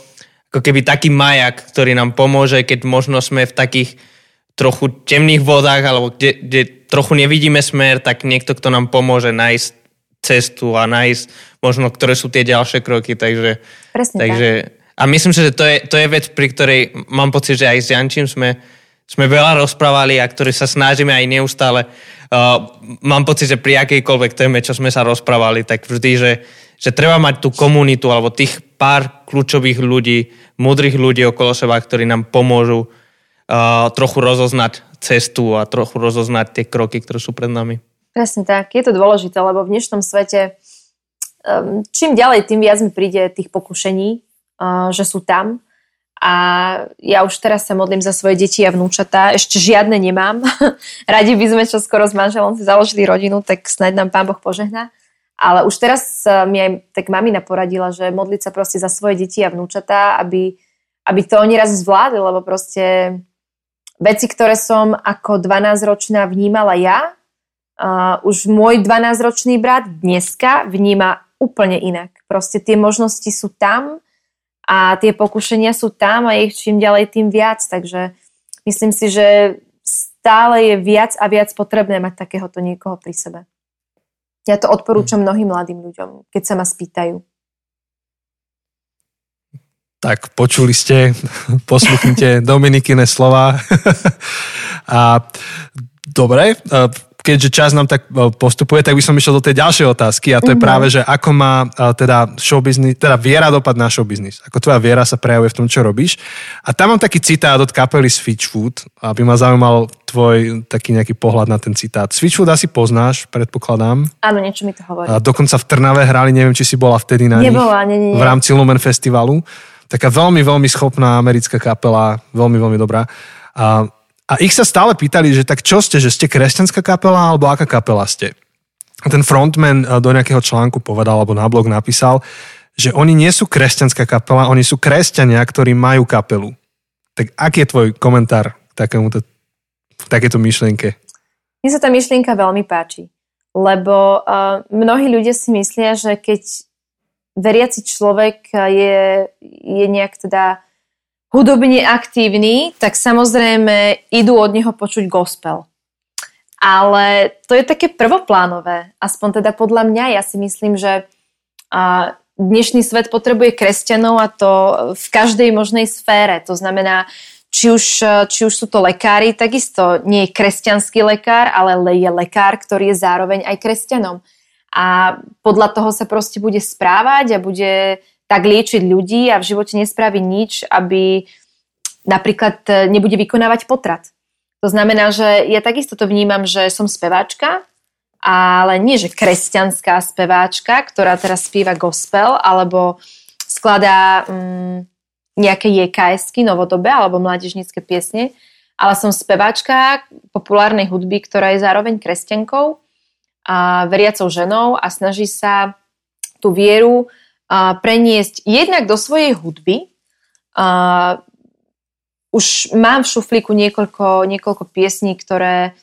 ako keby taký majak, ktorý nám pomôže, keď možno sme v takých trochu temných vodách, alebo kde, kde trochu nevidíme smer, tak niekto, kto nám pomôže nájsť cestu a nájsť možno, ktoré sú tie ďalšie kroky. Takže, Presne takže tak A myslím si, že to je, to je vec, pri ktorej mám pocit, že aj s Jančím sme, sme veľa rozprávali a ktorý sa snažíme aj neustále. Uh, mám pocit, že pri akejkoľvek téme, čo sme sa rozprávali, tak vždy, že, že treba mať tú komunitu alebo tých pár kľúčových ľudí, múdrych ľudí okolo seba, ktorí nám pomôžu uh, trochu rozoznať cestu a trochu rozoznať tie kroky, ktoré sú pred nami. Presne tak. Je to dôležité, lebo v dnešnom svete um, čím ďalej, tým viac mi príde tých pokušení, uh, že sú tam. A ja už teraz sa modlím za svoje deti a vnúčatá. Ešte žiadne nemám. Radi by sme čo skoro s manželom si založili rodinu, tak snaď nám Pán Boh požehná. Ale už teraz mi aj tak mamina poradila, že modliť sa proste za svoje deti a vnúčatá, aby, aby to oni raz zvládli, lebo proste veci, ktoré som ako 12-ročná vnímala ja, uh, už môj 12-ročný brat dneska vníma úplne inak. Proste tie možnosti sú tam a tie pokušenia sú tam a ich čím ďalej tým viac. Takže myslím si, že stále je viac a viac potrebné mať takéhoto niekoho pri sebe. Ja to odporúčam mnohým mladým ľuďom, keď sa ma spýtajú. Tak počuli ste, posluchnite Dominikine slova. a dobre, keďže čas nám tak e, postupuje, tak by som išiel do tej ďalšej otázky a to je mhm. práve, že ako má e, teda showbiznis, teda viera dopad na showbiznis. Ako tvoja viera sa prejavuje v tom, čo robíš. A tam mám taký citát od kapely Switchfoot, aby ma zaujímal tvoj taký nejaký pohľad na ten citát. Switchfoot asi poznáš, predpokladám. Áno, niečo mi to hovorí. A dokonca v Trnave hrali, neviem, či si bola vtedy na Nebola, nich. Nie, nie, nie. V rámci Lumen Festivalu. Taká veľmi, veľmi schopná americká kapela, veľmi, veľmi dobrá. A a ich sa stále pýtali, že tak čo ste, že ste kresťanská kapela alebo aká kapela ste? A ten frontman eh, do nejakého článku povedal alebo na blog napísal, že oni nie sú kresťanská kapela, oni sú kresťania, ktorí majú kapelu. Tak aký je tvoj komentár k takémuto, takéto myšlienke? Mne sa tá myšlienka veľmi páči, lebo uh, mnohí ľudia si myslia, že keď veriaci človek je, je nejak teda hudobne aktívni, tak samozrejme idú od neho počuť gospel. Ale to je také prvoplánové, aspoň teda podľa mňa. Ja si myslím, že dnešný svet potrebuje kresťanov a to v každej možnej sfére. To znamená, či už, či už sú to lekári, takisto nie je kresťanský lekár, ale je lekár, ktorý je zároveň aj kresťanom. A podľa toho sa proste bude správať a bude tak liečiť ľudí a v živote nespraví nič, aby napríklad e, nebude vykonávať potrat. To znamená, že ja takisto to vnímam, že som speváčka, ale nie, že kresťanská speváčka, ktorá teraz spieva gospel, alebo skladá um, nejaké JKSky novodobé alebo mládežnícke piesne, ale som speváčka populárnej hudby, ktorá je zároveň kresťankou a veriacou ženou a snaží sa tú vieru preniesť jednak do svojej hudby. A už mám v šuflíku niekoľko, niekoľko piesní, ktoré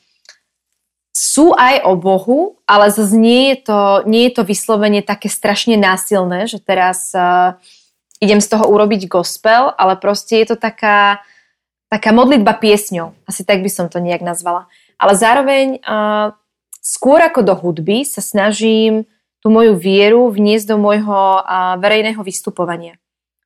sú aj o Bohu, ale zase nie je to, nie je to vyslovene také strašne násilné, že teraz uh, idem z toho urobiť gospel, ale proste je to taká, taká modlitba piesňou. Asi tak by som to nejak nazvala. Ale zároveň uh, skôr ako do hudby sa snažím tú moju vieru vniesť do môjho verejného vystupovania.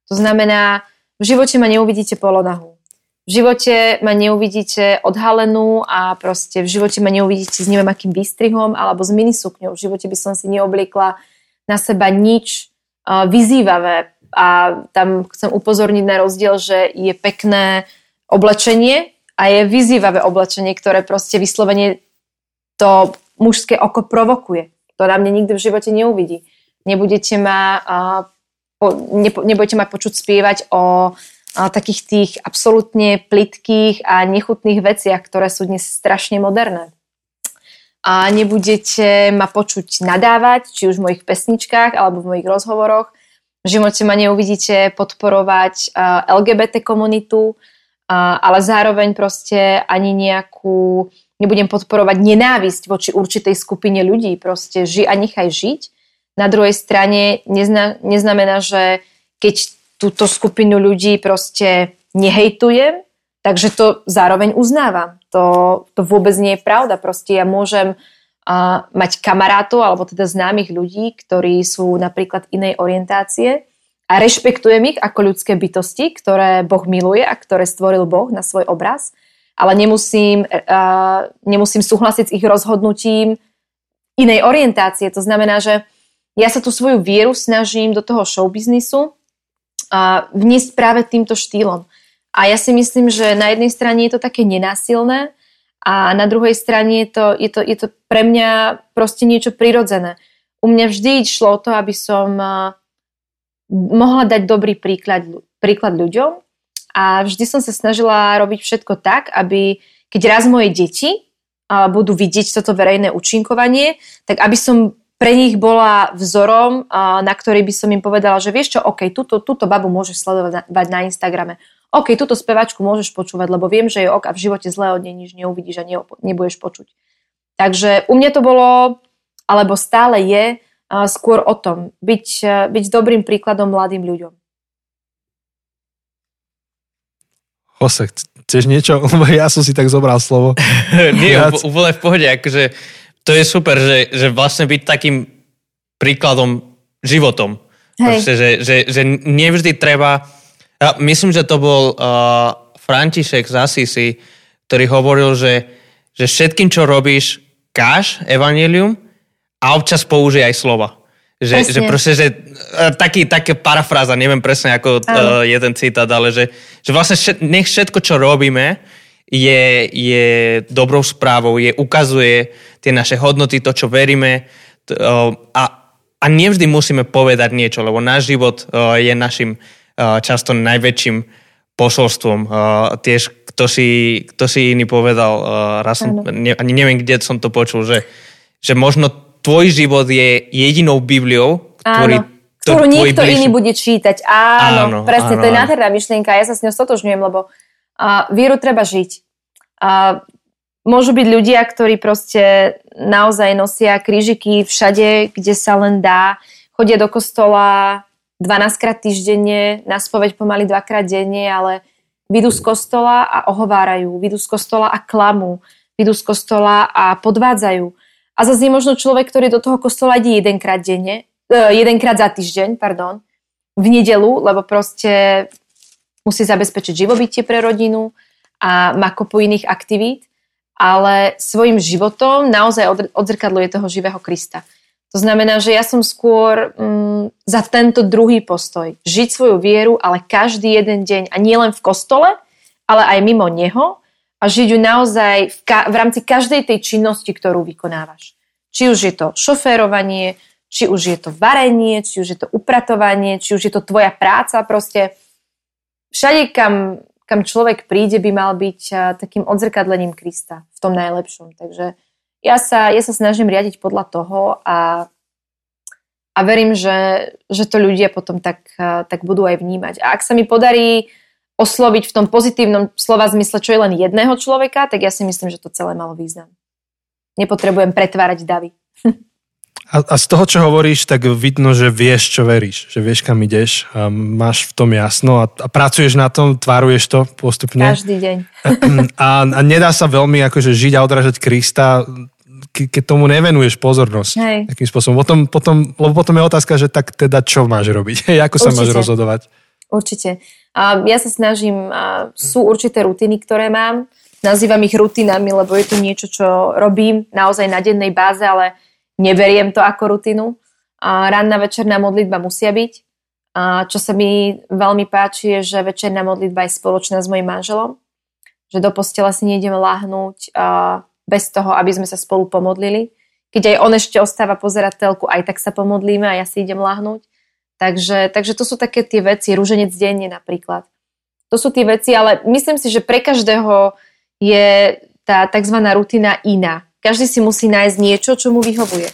To znamená, v živote ma neuvidíte polonahu. V živote ma neuvidíte odhalenú a proste v živote ma neuvidíte s neviem akým výstrihom alebo s minisukňou. V živote by som si neobliekla na seba nič vyzývavé. A tam chcem upozorniť na rozdiel, že je pekné oblečenie a je vyzývavé oblečenie, ktoré proste vyslovene to mužské oko provokuje. To na mne nikdy v živote neuvidí. Nebudete ma, nebudete ma počuť spievať o takých tých absolútne plitkých a nechutných veciach, ktoré sú dnes strašne moderné. A nebudete ma počuť nadávať, či už v mojich pesničkách alebo v mojich rozhovoroch. V živote ma neuvidíte podporovať LGBT komunitu, ale zároveň proste ani nejakú nebudem podporovať nenávisť voči určitej skupine ľudí, proste ži a nechaj žiť. Na druhej strane nezna, neznamená, že keď túto skupinu ľudí proste nehejtujem, takže to zároveň uznávam. To, to vôbec nie je pravda. Proste ja môžem uh, mať kamarátov alebo teda známych ľudí, ktorí sú napríklad inej orientácie a rešpektujem ich ako ľudské bytosti, ktoré Boh miluje a ktoré stvoril Boh na svoj obraz, ale nemusím, uh, nemusím súhlasiť s ich rozhodnutím inej orientácie. To znamená, že ja sa tú svoju vieru snažím do toho showbiznisu uh, vniesť práve týmto štýlom. A ja si myslím, že na jednej strane je to také nenásilné a na druhej strane je to, je to, je to pre mňa proste niečo prirodzené. U mňa vždy išlo o to, aby som uh, mohla dať dobrý príklad, príklad ľuďom a vždy som sa snažila robiť všetko tak, aby keď raz moje deti budú vidieť toto verejné účinkovanie, tak aby som pre nich bola vzorom, na ktorý by som im povedala, že vieš čo, OK, túto, túto babu môžeš sledovať na Instagrame. OK, túto spevačku môžeš počúvať, lebo viem, že je ok a v živote zle od nej nič neuvidíš a nebudeš počuť. Takže u mňa to bolo, alebo stále je, skôr o tom, byť, byť dobrým príkladom mladým ľuďom. Jose, chceš niečo? Ja som si tak zobral slovo. Nie, úplne v pohode. Akože, to je super, že, že vlastne byť takým príkladom životom. Proste, že, že, že nevždy treba... Ja myslím, že to bol uh, František z Asisi, ktorý hovoril, že, že všetkým, čo robíš, káž evanelium, a občas použije aj slova. Že, že proste, že taký, také parafráza, neviem presne ako uh, jeden citát, ale že, že vlastne všet, nech všetko, čo robíme, je, je dobrou správou, je, ukazuje tie naše hodnoty, to, čo veríme to, uh, a, a nevždy musíme povedať niečo, lebo náš život uh, je našim uh, často najväčším posolstvom. Uh, tiež kto si, kto si iný povedal, uh, raz som, ne, ani neviem, kde som to počul, že, že možno tvoj život je jedinou Bibliou, ktorý, áno. Ktorú niekto bližší... iný bude čítať. Áno, áno presne, áno, to je nádherná myšlienka. Ja sa s ňou stotožňujem, lebo uh, vieru treba žiť. Uh, môžu byť ľudia, ktorí proste naozaj nosia krížiky všade, kde sa len dá, chodia do kostola 12 krát týždenne, na spoveď pomaly dvakrát denne, ale vidú z kostola a ohovárajú, vidú z kostola a klamú, vidú z kostola a podvádzajú. A zase je možno človek, ktorý do toho kostola ide jedenkrát denne, jedenkrát za týždeň, pardon, v nedelu, lebo proste musí zabezpečiť živobytie pre rodinu a má kopu iných aktivít, ale svojim životom naozaj odzrkadluje toho živého Krista. To znamená, že ja som skôr mm, za tento druhý postoj. Žiť svoju vieru, ale každý jeden deň a nie len v kostole, ale aj mimo neho a žiť ju naozaj v, ka- v rámci každej tej činnosti, ktorú vykonávaš. Či už je to šoférovanie, či už je to varenie, či už je to upratovanie, či už je to tvoja práca, proste všade, kam, kam človek príde, by mal byť takým odzrkadlením Krista v tom najlepšom. Takže ja sa, ja sa snažím riadiť podľa toho a, a verím, že, že to ľudia potom tak, tak budú aj vnímať. A ak sa mi podarí osloviť v tom pozitívnom slova zmysle, čo je len jedného človeka, tak ja si myslím, že to celé malo význam. Nepotrebujem pretvárať davy. A, a z toho, čo hovoríš, tak vidno, že vieš, čo veríš, že vieš, kam ideš, a máš v tom jasno a, a pracuješ na tom, tváruješ to postupne. Každý deň. A, a nedá sa veľmi akože žiť a odražať Krista, ke, keď tomu nevenuješ pozornosť. Hej. Akým spôsobom. Potom, potom, lebo potom je otázka, že tak teda čo máš robiť? Ako sa Určite. máš rozhodovať? Určite. A ja sa snažím, a sú určité rutiny, ktoré mám. Nazývam ich rutinami, lebo je to niečo, čo robím naozaj na dennej báze, ale neberiem to ako rutinu. A ranná večerná modlitba musia byť. A čo sa mi veľmi páči, je, že večerná modlitba je spoločná s mojim manželom. Že do postela si nejdeme láhnuť bez toho, aby sme sa spolu pomodlili. Keď aj on ešte ostáva pozerať telku, aj tak sa pomodlíme a ja si idem láhnuť. Takže, takže to sú také tie veci, rúženec denne napríklad. To sú tie veci, ale myslím si, že pre každého je tá tzv. rutina iná. Každý si musí nájsť niečo, čo mu vyhovuje.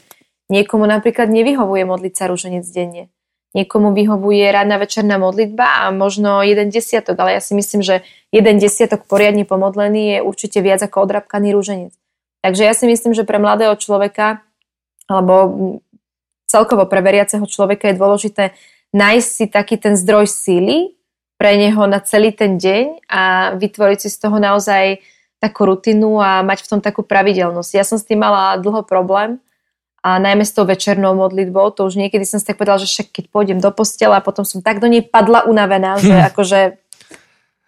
Niekomu napríklad nevyhovuje modliť sa rúženec denne. Niekomu vyhovuje rána večerná modlitba a možno jeden desiatok, ale ja si myslím, že jeden desiatok poriadne pomodlený je určite viac ako odrapkaný rúženec. Takže ja si myslím, že pre mladého človeka alebo celkovo pre veriaceho človeka je dôležité nájsť si taký ten zdroj síly pre neho na celý ten deň a vytvoriť si z toho naozaj takú rutinu a mať v tom takú pravidelnosť. Ja som s tým mala dlho problém a najmä s tou večernou modlitbou, to už niekedy som si tak povedala, že však keď pôjdem do postela a potom som tak do nej padla unavená, že akože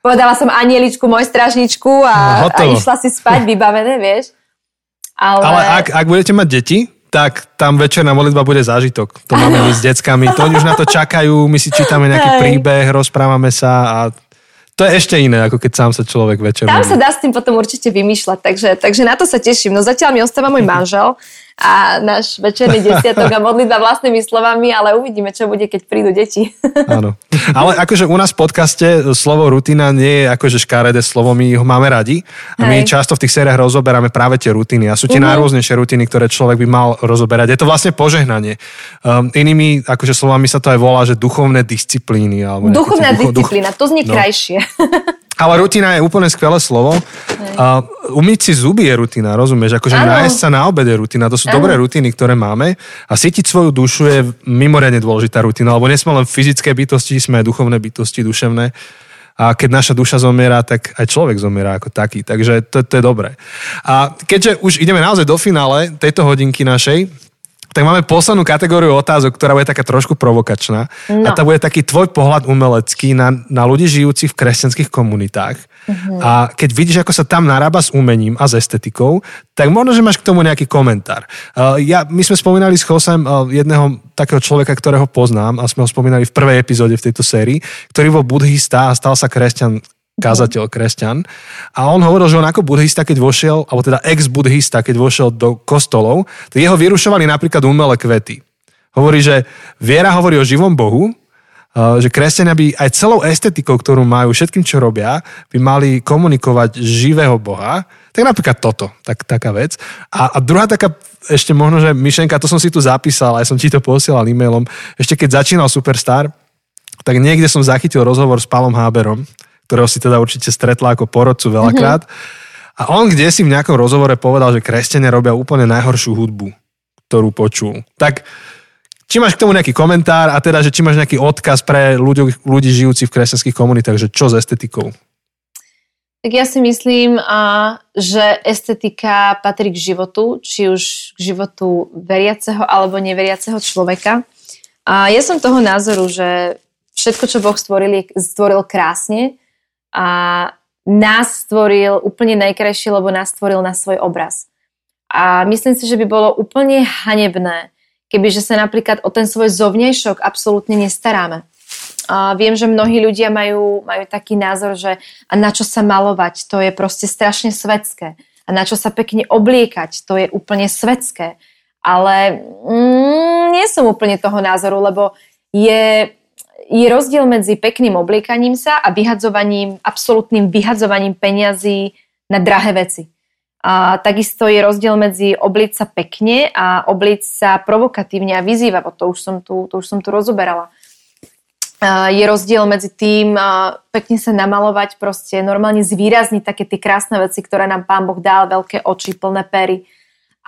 povedala som anieličku, môj stražničku a, no, a išla si spať vybavené, vieš. Ale, Ale ak, ak budete mať deti, tak tam večerná modlitba bude zážitok. To máme my s deckami. To oni už na to čakajú, my si čítame nejaký príbeh, rozprávame sa a to je ešte iné, ako keď sám sa človek večer... Tam sa dá s tým potom určite vymýšľať, takže, takže na to sa teším. No zatiaľ mi ostáva môj manžel, a náš večerný desiatok a modlitba vlastnými slovami, ale uvidíme, čo bude, keď prídu deti. Áno. Ale akože u nás v podcaste slovo rutina nie je akože škaredé slovo, my ho máme radi. A my Hej. často v tých sériách rozoberáme práve tie rutiny. A sú tie uh-huh. najrôznejšie rutiny, ktoré človek by mal rozoberať. Je to vlastne požehnanie. Um, inými akože slovami sa to aj volá, že duchovné disciplíny. Alebo Duchovná ducho, disciplína, to znie no. krajšie. Ale rutina je úplne skvelé slovo. Uh, umyť si zuby je rutina, rozumieš? Akože ano. nájsť sa na obed je rutina. To sú ano. dobré rutiny, ktoré máme. A sítiť svoju dušu je mimoriadne dôležitá rutina, lebo nie sme len fyzické bytosti, sme aj duchovné bytosti, duševné. A keď naša duša zomiera, tak aj človek zomiera ako taký. Takže to, to je dobré. A keďže už ideme naozaj do finále tejto hodinky našej, tak máme poslednú kategóriu otázok, ktorá bude taká trošku provokačná. No. A to bude taký tvoj pohľad umelecký na, na ľudí žijúcich v kresťanských komunitách. Uh-huh. A keď vidíš, ako sa tam narába s umením a s estetikou, tak možno, že máš k tomu nejaký komentár. Uh, ja, my sme spomínali s Chosem uh, jedného takého človeka, ktorého poznám a sme ho spomínali v prvej epizóde v tejto sérii, ktorý bol buddhista a stal sa kresťan kázateľ kresťan. A on hovoril, že on ako buddhista, keď vošiel, alebo teda ex-buddhista, keď vošiel do kostolov, tak jeho vyrušovali napríklad umelé kvety. Hovorí, že viera hovorí o živom Bohu, že kresťania by aj celou estetikou, ktorú majú, všetkým, čo robia, by mali komunikovať živého Boha. Tak napríklad toto, tak, taká vec. A, a druhá taká ešte možno, že myšlenka, to som si tu zapísal, aj som ti to posielal e-mailom, ešte keď začínal Superstar, tak niekde som zachytil rozhovor s Palom Háberom, ktorého si teda určite stretla ako porodcu veľakrát. Mm-hmm. A on kde si v nejakom rozhovore povedal, že kresťania robia úplne najhoršiu hudbu, ktorú počul. Tak či máš k tomu nejaký komentár a teda, že či máš nejaký odkaz pre ľudí, ľudí žijúci v kresťanských komunitách, že čo s estetikou? Tak ja si myslím, že estetika patrí k životu, či už k životu veriaceho alebo neveriaceho človeka. A ja som toho názoru, že všetko, čo Boh stvoril, stvoril krásne a nás stvoril úplne najkrajšie, lebo nás stvoril na svoj obraz. A myslím si, že by bolo úplne hanebné, kebyže sa napríklad o ten svoj zovnejšok absolútne nestaráme. A viem, že mnohí ľudia majú, majú taký názor, že a na čo sa malovať, to je proste strašne svetské. A na čo sa pekne obliekať, to je úplne svetské. Ale mm, nie som úplne toho názoru, lebo je je rozdiel medzi pekným obliekaním sa a vyhadzovaním, absolútnym vyhadzovaním peňazí na drahé veci. A takisto je rozdiel medzi obliť sa pekne a obliť sa provokatívne a vyzývavo. To už som tu, to už som tu rozoberala. A je rozdiel medzi tým pekne sa namalovať, proste normálne zvýrazniť také tie krásne veci, ktoré nám pán Boh dal, veľké oči, plné pery.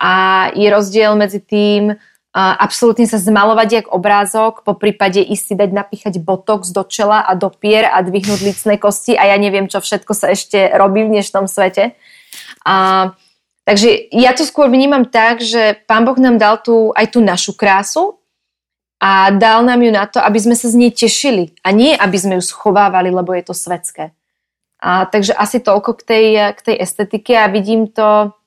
A je rozdiel medzi tým absolútne sa zmalovať jak obrázok, po prípade ísť si dať napíchať botox do čela a do pier a dvihnúť licné kosti a ja neviem, čo všetko sa ešte robí v dnešnom svete. A, takže ja to skôr vnímam tak, že Pán Boh nám dal tu, aj tú našu krásu a dal nám ju na to, aby sme sa z nej tešili a nie, aby sme ju schovávali, lebo je to svetské. A, takže asi toľko k tej, k tej estetike a vidím to,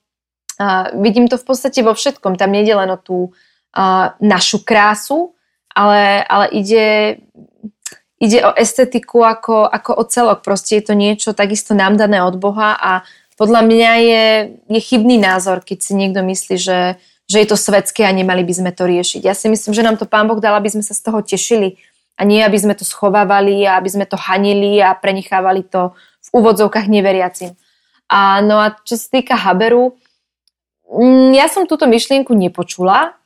a vidím to v podstate vo všetkom. Tam nejde len o tú, našu krásu, ale, ale ide, ide o estetiku ako, ako o celok. Proste je to niečo takisto nám dané od Boha a podľa mňa je, je chybný názor, keď si niekto myslí, že, že je to svetské a nemali by sme to riešiť. Ja si myslím, že nám to Pán Boh dal, aby sme sa z toho tešili a nie, aby sme to schovávali a aby sme to hanili a prenechávali to v úvodzovkách neveriacim. A no a čo sa týka Haberu, mm, ja som túto myšlienku nepočula,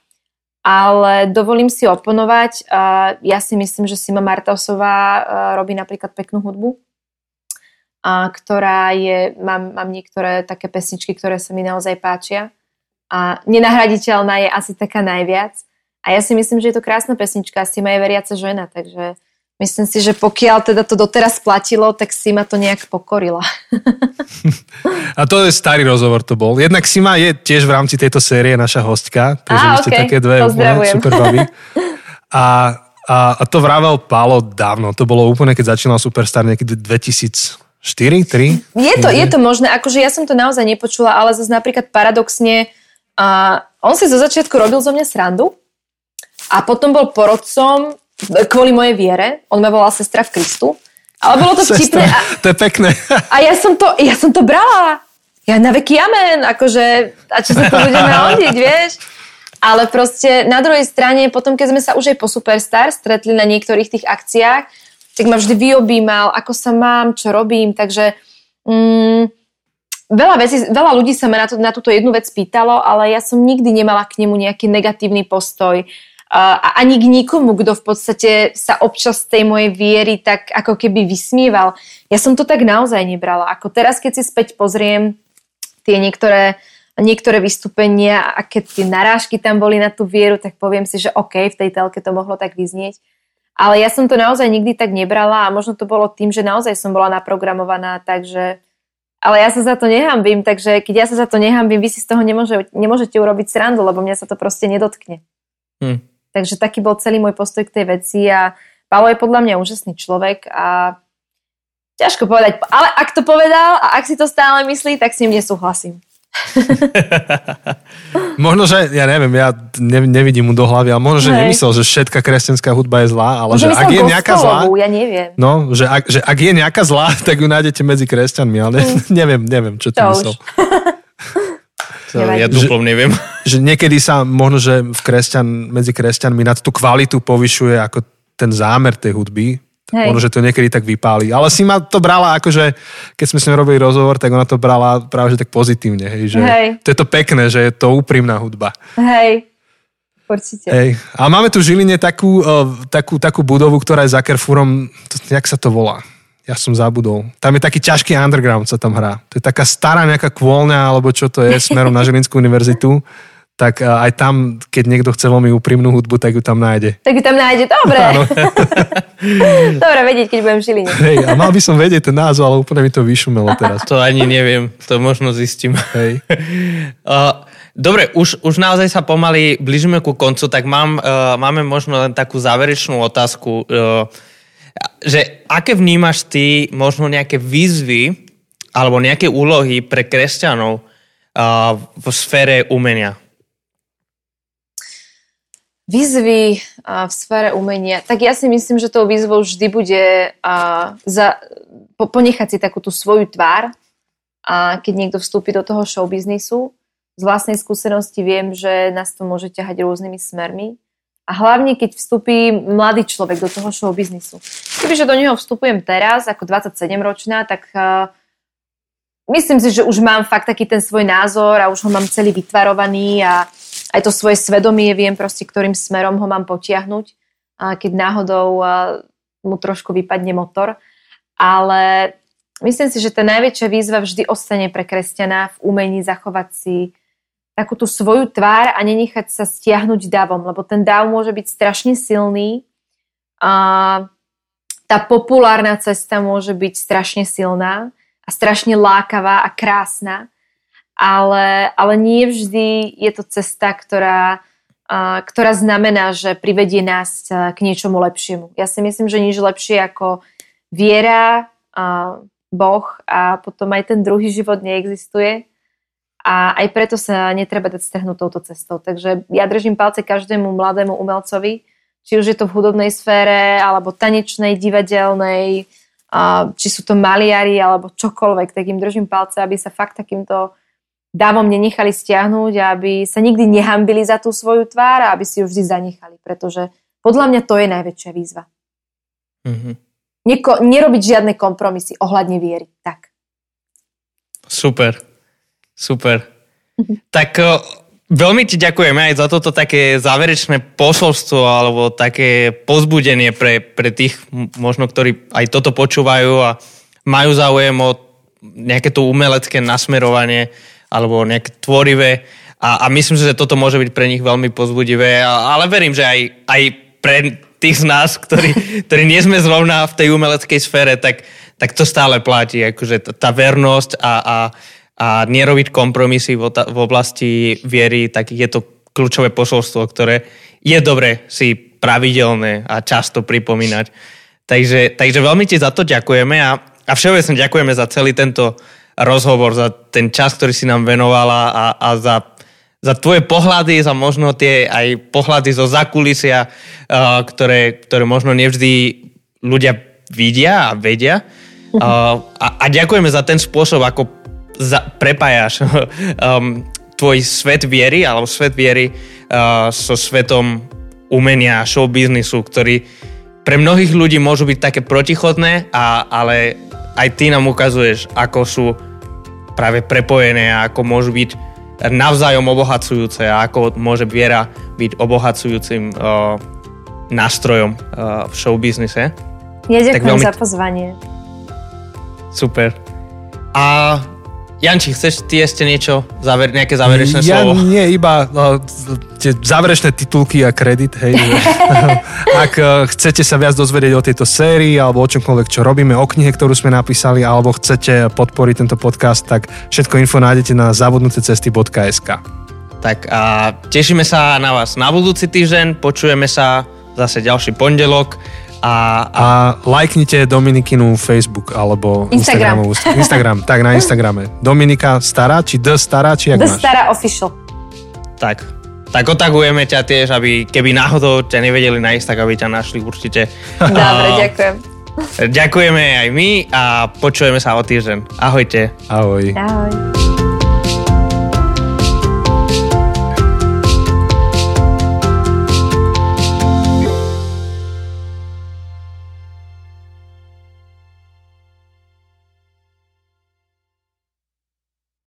ale dovolím si oponovať. Ja si myslím, že Sima Martausová robí napríklad peknú hudbu, ktorá je, mám, mám niektoré také pesničky, ktoré sa mi naozaj páčia a nenahraditeľná je asi taká najviac. A ja si myslím, že je to krásna pesnička, Sima je veriaca žena, takže Myslím si, že pokiaľ teda to doteraz platilo, tak si ma to nejak pokorila. A to je starý rozhovor to bol. Jednak Sima je tiež v rámci tejto série naša hostka, takže Á, vy ste okej. také dve úplne super baby. A, a, a to vravel Pálo dávno. To bolo úplne, keď začínal Superstar niekedy 2004, 3. Je to, je to možné, akože ja som to naozaj nepočula, ale zase napríklad paradoxne, a on si zo začiatku robil zo mňa srandu a potom bol porodcom kvôli mojej viere. On ma volal sestra v Kristu. Ale bolo to vtipné. A, to je pekné. a ja, som to, ja som to brala. Ja na veky amen. Akože, a čo sa to bude naodiť, vieš? Ale proste na druhej strane, potom keď sme sa už aj po Superstar stretli na niektorých tých akciách, tak ma vždy vyobímal, ako sa mám, čo robím, takže mm, veľa, vecí, veľa ľudí sa ma na, to, na túto jednu vec pýtalo, ale ja som nikdy nemala k nemu nejaký negatívny postoj. Uh, a ani k nikomu, kto v podstate sa občas tej mojej viery tak ako keby vysmieval. Ja som to tak naozaj nebrala. Ako teraz, keď si späť pozriem tie niektoré, niektoré vystúpenia a keď tie narážky tam boli na tú vieru, tak poviem si, že OK, v tej telke to mohlo tak vyznieť. Ale ja som to naozaj nikdy tak nebrala a možno to bolo tým, že naozaj som bola naprogramovaná, takže... Ale ja sa za to nehambím, takže keď ja sa za to nehambím, vy si z toho nemôže, nemôžete urobiť srandu, lebo mňa sa to proste nedotkne. Hm. Takže taký bol celý môj postoj k tej veci a Paolo je podľa mňa úžasný človek a ťažko povedať, ale ak to povedal a ak si to stále myslí, tak s ním nesúhlasím. Možno, že, ja neviem, ja ne, nevidím mu do hlavy, ale možno, že Hej. nemyslel, že všetká kresťanská hudba je zlá, ale Možno že ak je nejaká zlá, ja neviem. no, že ak, že ak je nejaká zlá, tak ju nájdete medzi kresťanmi, ale neviem, neviem, čo To myslel. To ja duplom neviem. Že niekedy sa možno, že v kresťan, medzi kresťanmi na tú kvalitu povyšuje ako ten zámer tej hudby. Hej. Možno, že to niekedy tak vypáli. Ale si ma to brala akože, keď sme s ňou robili rozhovor, tak ona to brala práve že tak pozitívne. Hej, že Hej. To je to pekné, že je to úprimná hudba. Hej, určite. Hej. A máme tu v Žiline takú, uh, takú, takú budovu, ktorá je za to, jak sa to volá? Ja som zabudol. Tam je taký ťažký underground, sa tam hrá. To je taká stará nejaká kôlňa, alebo čo to je, smerom na Žilinskú univerzitu. Tak uh, aj tam, keď niekto chce veľmi úprimnú hudbu, tak ju tam nájde. Tak ju tam nájde. Dobre. Dobre vedieť, keď budem v Žiline. Hej, a mal by som vedieť ten názov, ale úplne mi to vyšumelo teraz. To ani neviem, to možno zistím. Hej. Uh, Dobre, už, už naozaj sa pomaly blížime ku koncu, tak mám, uh, máme možno len takú záverečnú otázku, uh, že aké vnímaš ty možno nejaké výzvy alebo nejaké úlohy pre kresťanov uh, v sfére umenia? Výzvy a, v sfére umenia. Tak ja si myslím, že tou výzvou vždy bude a, za, po, ponechať si takú tú svoju tvár a keď niekto vstúpi do toho showbiznisu. Z vlastnej skúsenosti viem, že nás to môže ťahať rôznymi smermi. A hlavne, keď vstúpi mladý človek do toho showbiznisu. Kebyže do neho vstupujem teraz, ako 27-ročná, tak a, myslím si, že už mám fakt taký ten svoj názor a už ho mám celý vytvarovaný a aj to svoje svedomie viem proste, ktorým smerom ho mám potiahnuť, a keď náhodou a, mu trošku vypadne motor. Ale myslím si, že tá najväčšia výzva vždy ostane pre kresťana v umení zachovať si takú tú svoju tvár a nenechať sa stiahnuť davom, lebo ten dáv môže byť strašne silný a tá populárna cesta môže byť strašne silná a strašne lákavá a krásna, ale, ale nie vždy je to cesta, ktorá, a, ktorá znamená, že privedie nás k niečomu lepšiemu. Ja si myslím, že nič lepšie ako viera, a, Boh a potom aj ten druhý život neexistuje. A aj preto sa netreba dať strhnúť touto cestou. Takže ja držím palce každému mladému umelcovi, či už je to v hudobnej sfére, alebo tanečnej, divadelnej, či sú to maliari, alebo čokoľvek, tak im držím palce, aby sa fakt takýmto dávom nenechali stiahnuť aby sa nikdy nehambili za tú svoju tvár a aby si ju vždy zanechali, pretože podľa mňa to je najväčšia výzva. Mhm. Neko, nerobiť žiadne kompromisy ohľadne viery. Tak. Super, super. Tak o, veľmi ti ďakujeme aj za toto také záverečné posolstvo alebo také pozbudenie pre, pre tých možno, ktorí aj toto počúvajú a majú záujem o nejaké to umelecké nasmerovanie alebo nejaké tvorivé a, a myslím si, že toto môže byť pre nich veľmi pozbudivé, a, ale verím, že aj, aj pre tých z nás, ktorí, ktorí nie sme zrovna v tej umeleckej sfére, tak, tak to stále platí. Akože tá vernosť a, a, a nerobiť kompromisy v, v oblasti viery, tak je to kľúčové posolstvo, ktoré je dobre si pravidelné a často pripomínať. Takže, takže veľmi ti za to ďakujeme a, a všeobecne ďakujeme za celý tento rozhovor, za ten čas, ktorý si nám venovala a, a za, za tvoje pohľady, za možno tie aj pohľady zo zakulisia, uh, ktoré, ktoré možno nevždy ľudia vidia a vedia. Uh, a, a ďakujeme za ten spôsob, ako za, prepájaš um, tvoj svet viery alebo svet viery uh, so svetom umenia, show biznisu, ktorý pre mnohých ľudí môžu byť také protichodné, a, ale aj ty nám ukazuješ, ako sú práve prepojené a ako môžu byť navzájom obohacujúce a ako môže viera byť obohacujúcim uh, nástrojom uh, v showbiznise. Ja ďakujem veľmi... za pozvanie. Super. A Janči, chceš ty ešte niečo, záver, nejaké záverečné ja slovo? Nie, iba no, tie záverečné titulky a kredit. Hej. Ak uh, chcete sa viac dozvedieť o tejto sérii alebo o čomkoľvek, čo robíme, o knihe, ktorú sme napísali, alebo chcete podporiť tento podcast, tak všetko info nájdete na zabudnutecesty.sk Tak a tešíme sa na vás na budúci týždeň, počujeme sa zase ďalší pondelok a, a... a lajknite Dominikinu Facebook alebo Instagram. Instagram, tak na Instagrame. Dominika Stará, či D Stará, či jak The máš? Stará Official. Tak, tak otagujeme ťa tiež, aby keby náhodou ťa nevedeli nájsť, tak aby ťa našli určite. Dobre, ďakujem. Ďakujeme aj my a počujeme sa o týždeň. Ahojte. Ahoj. Ahoj.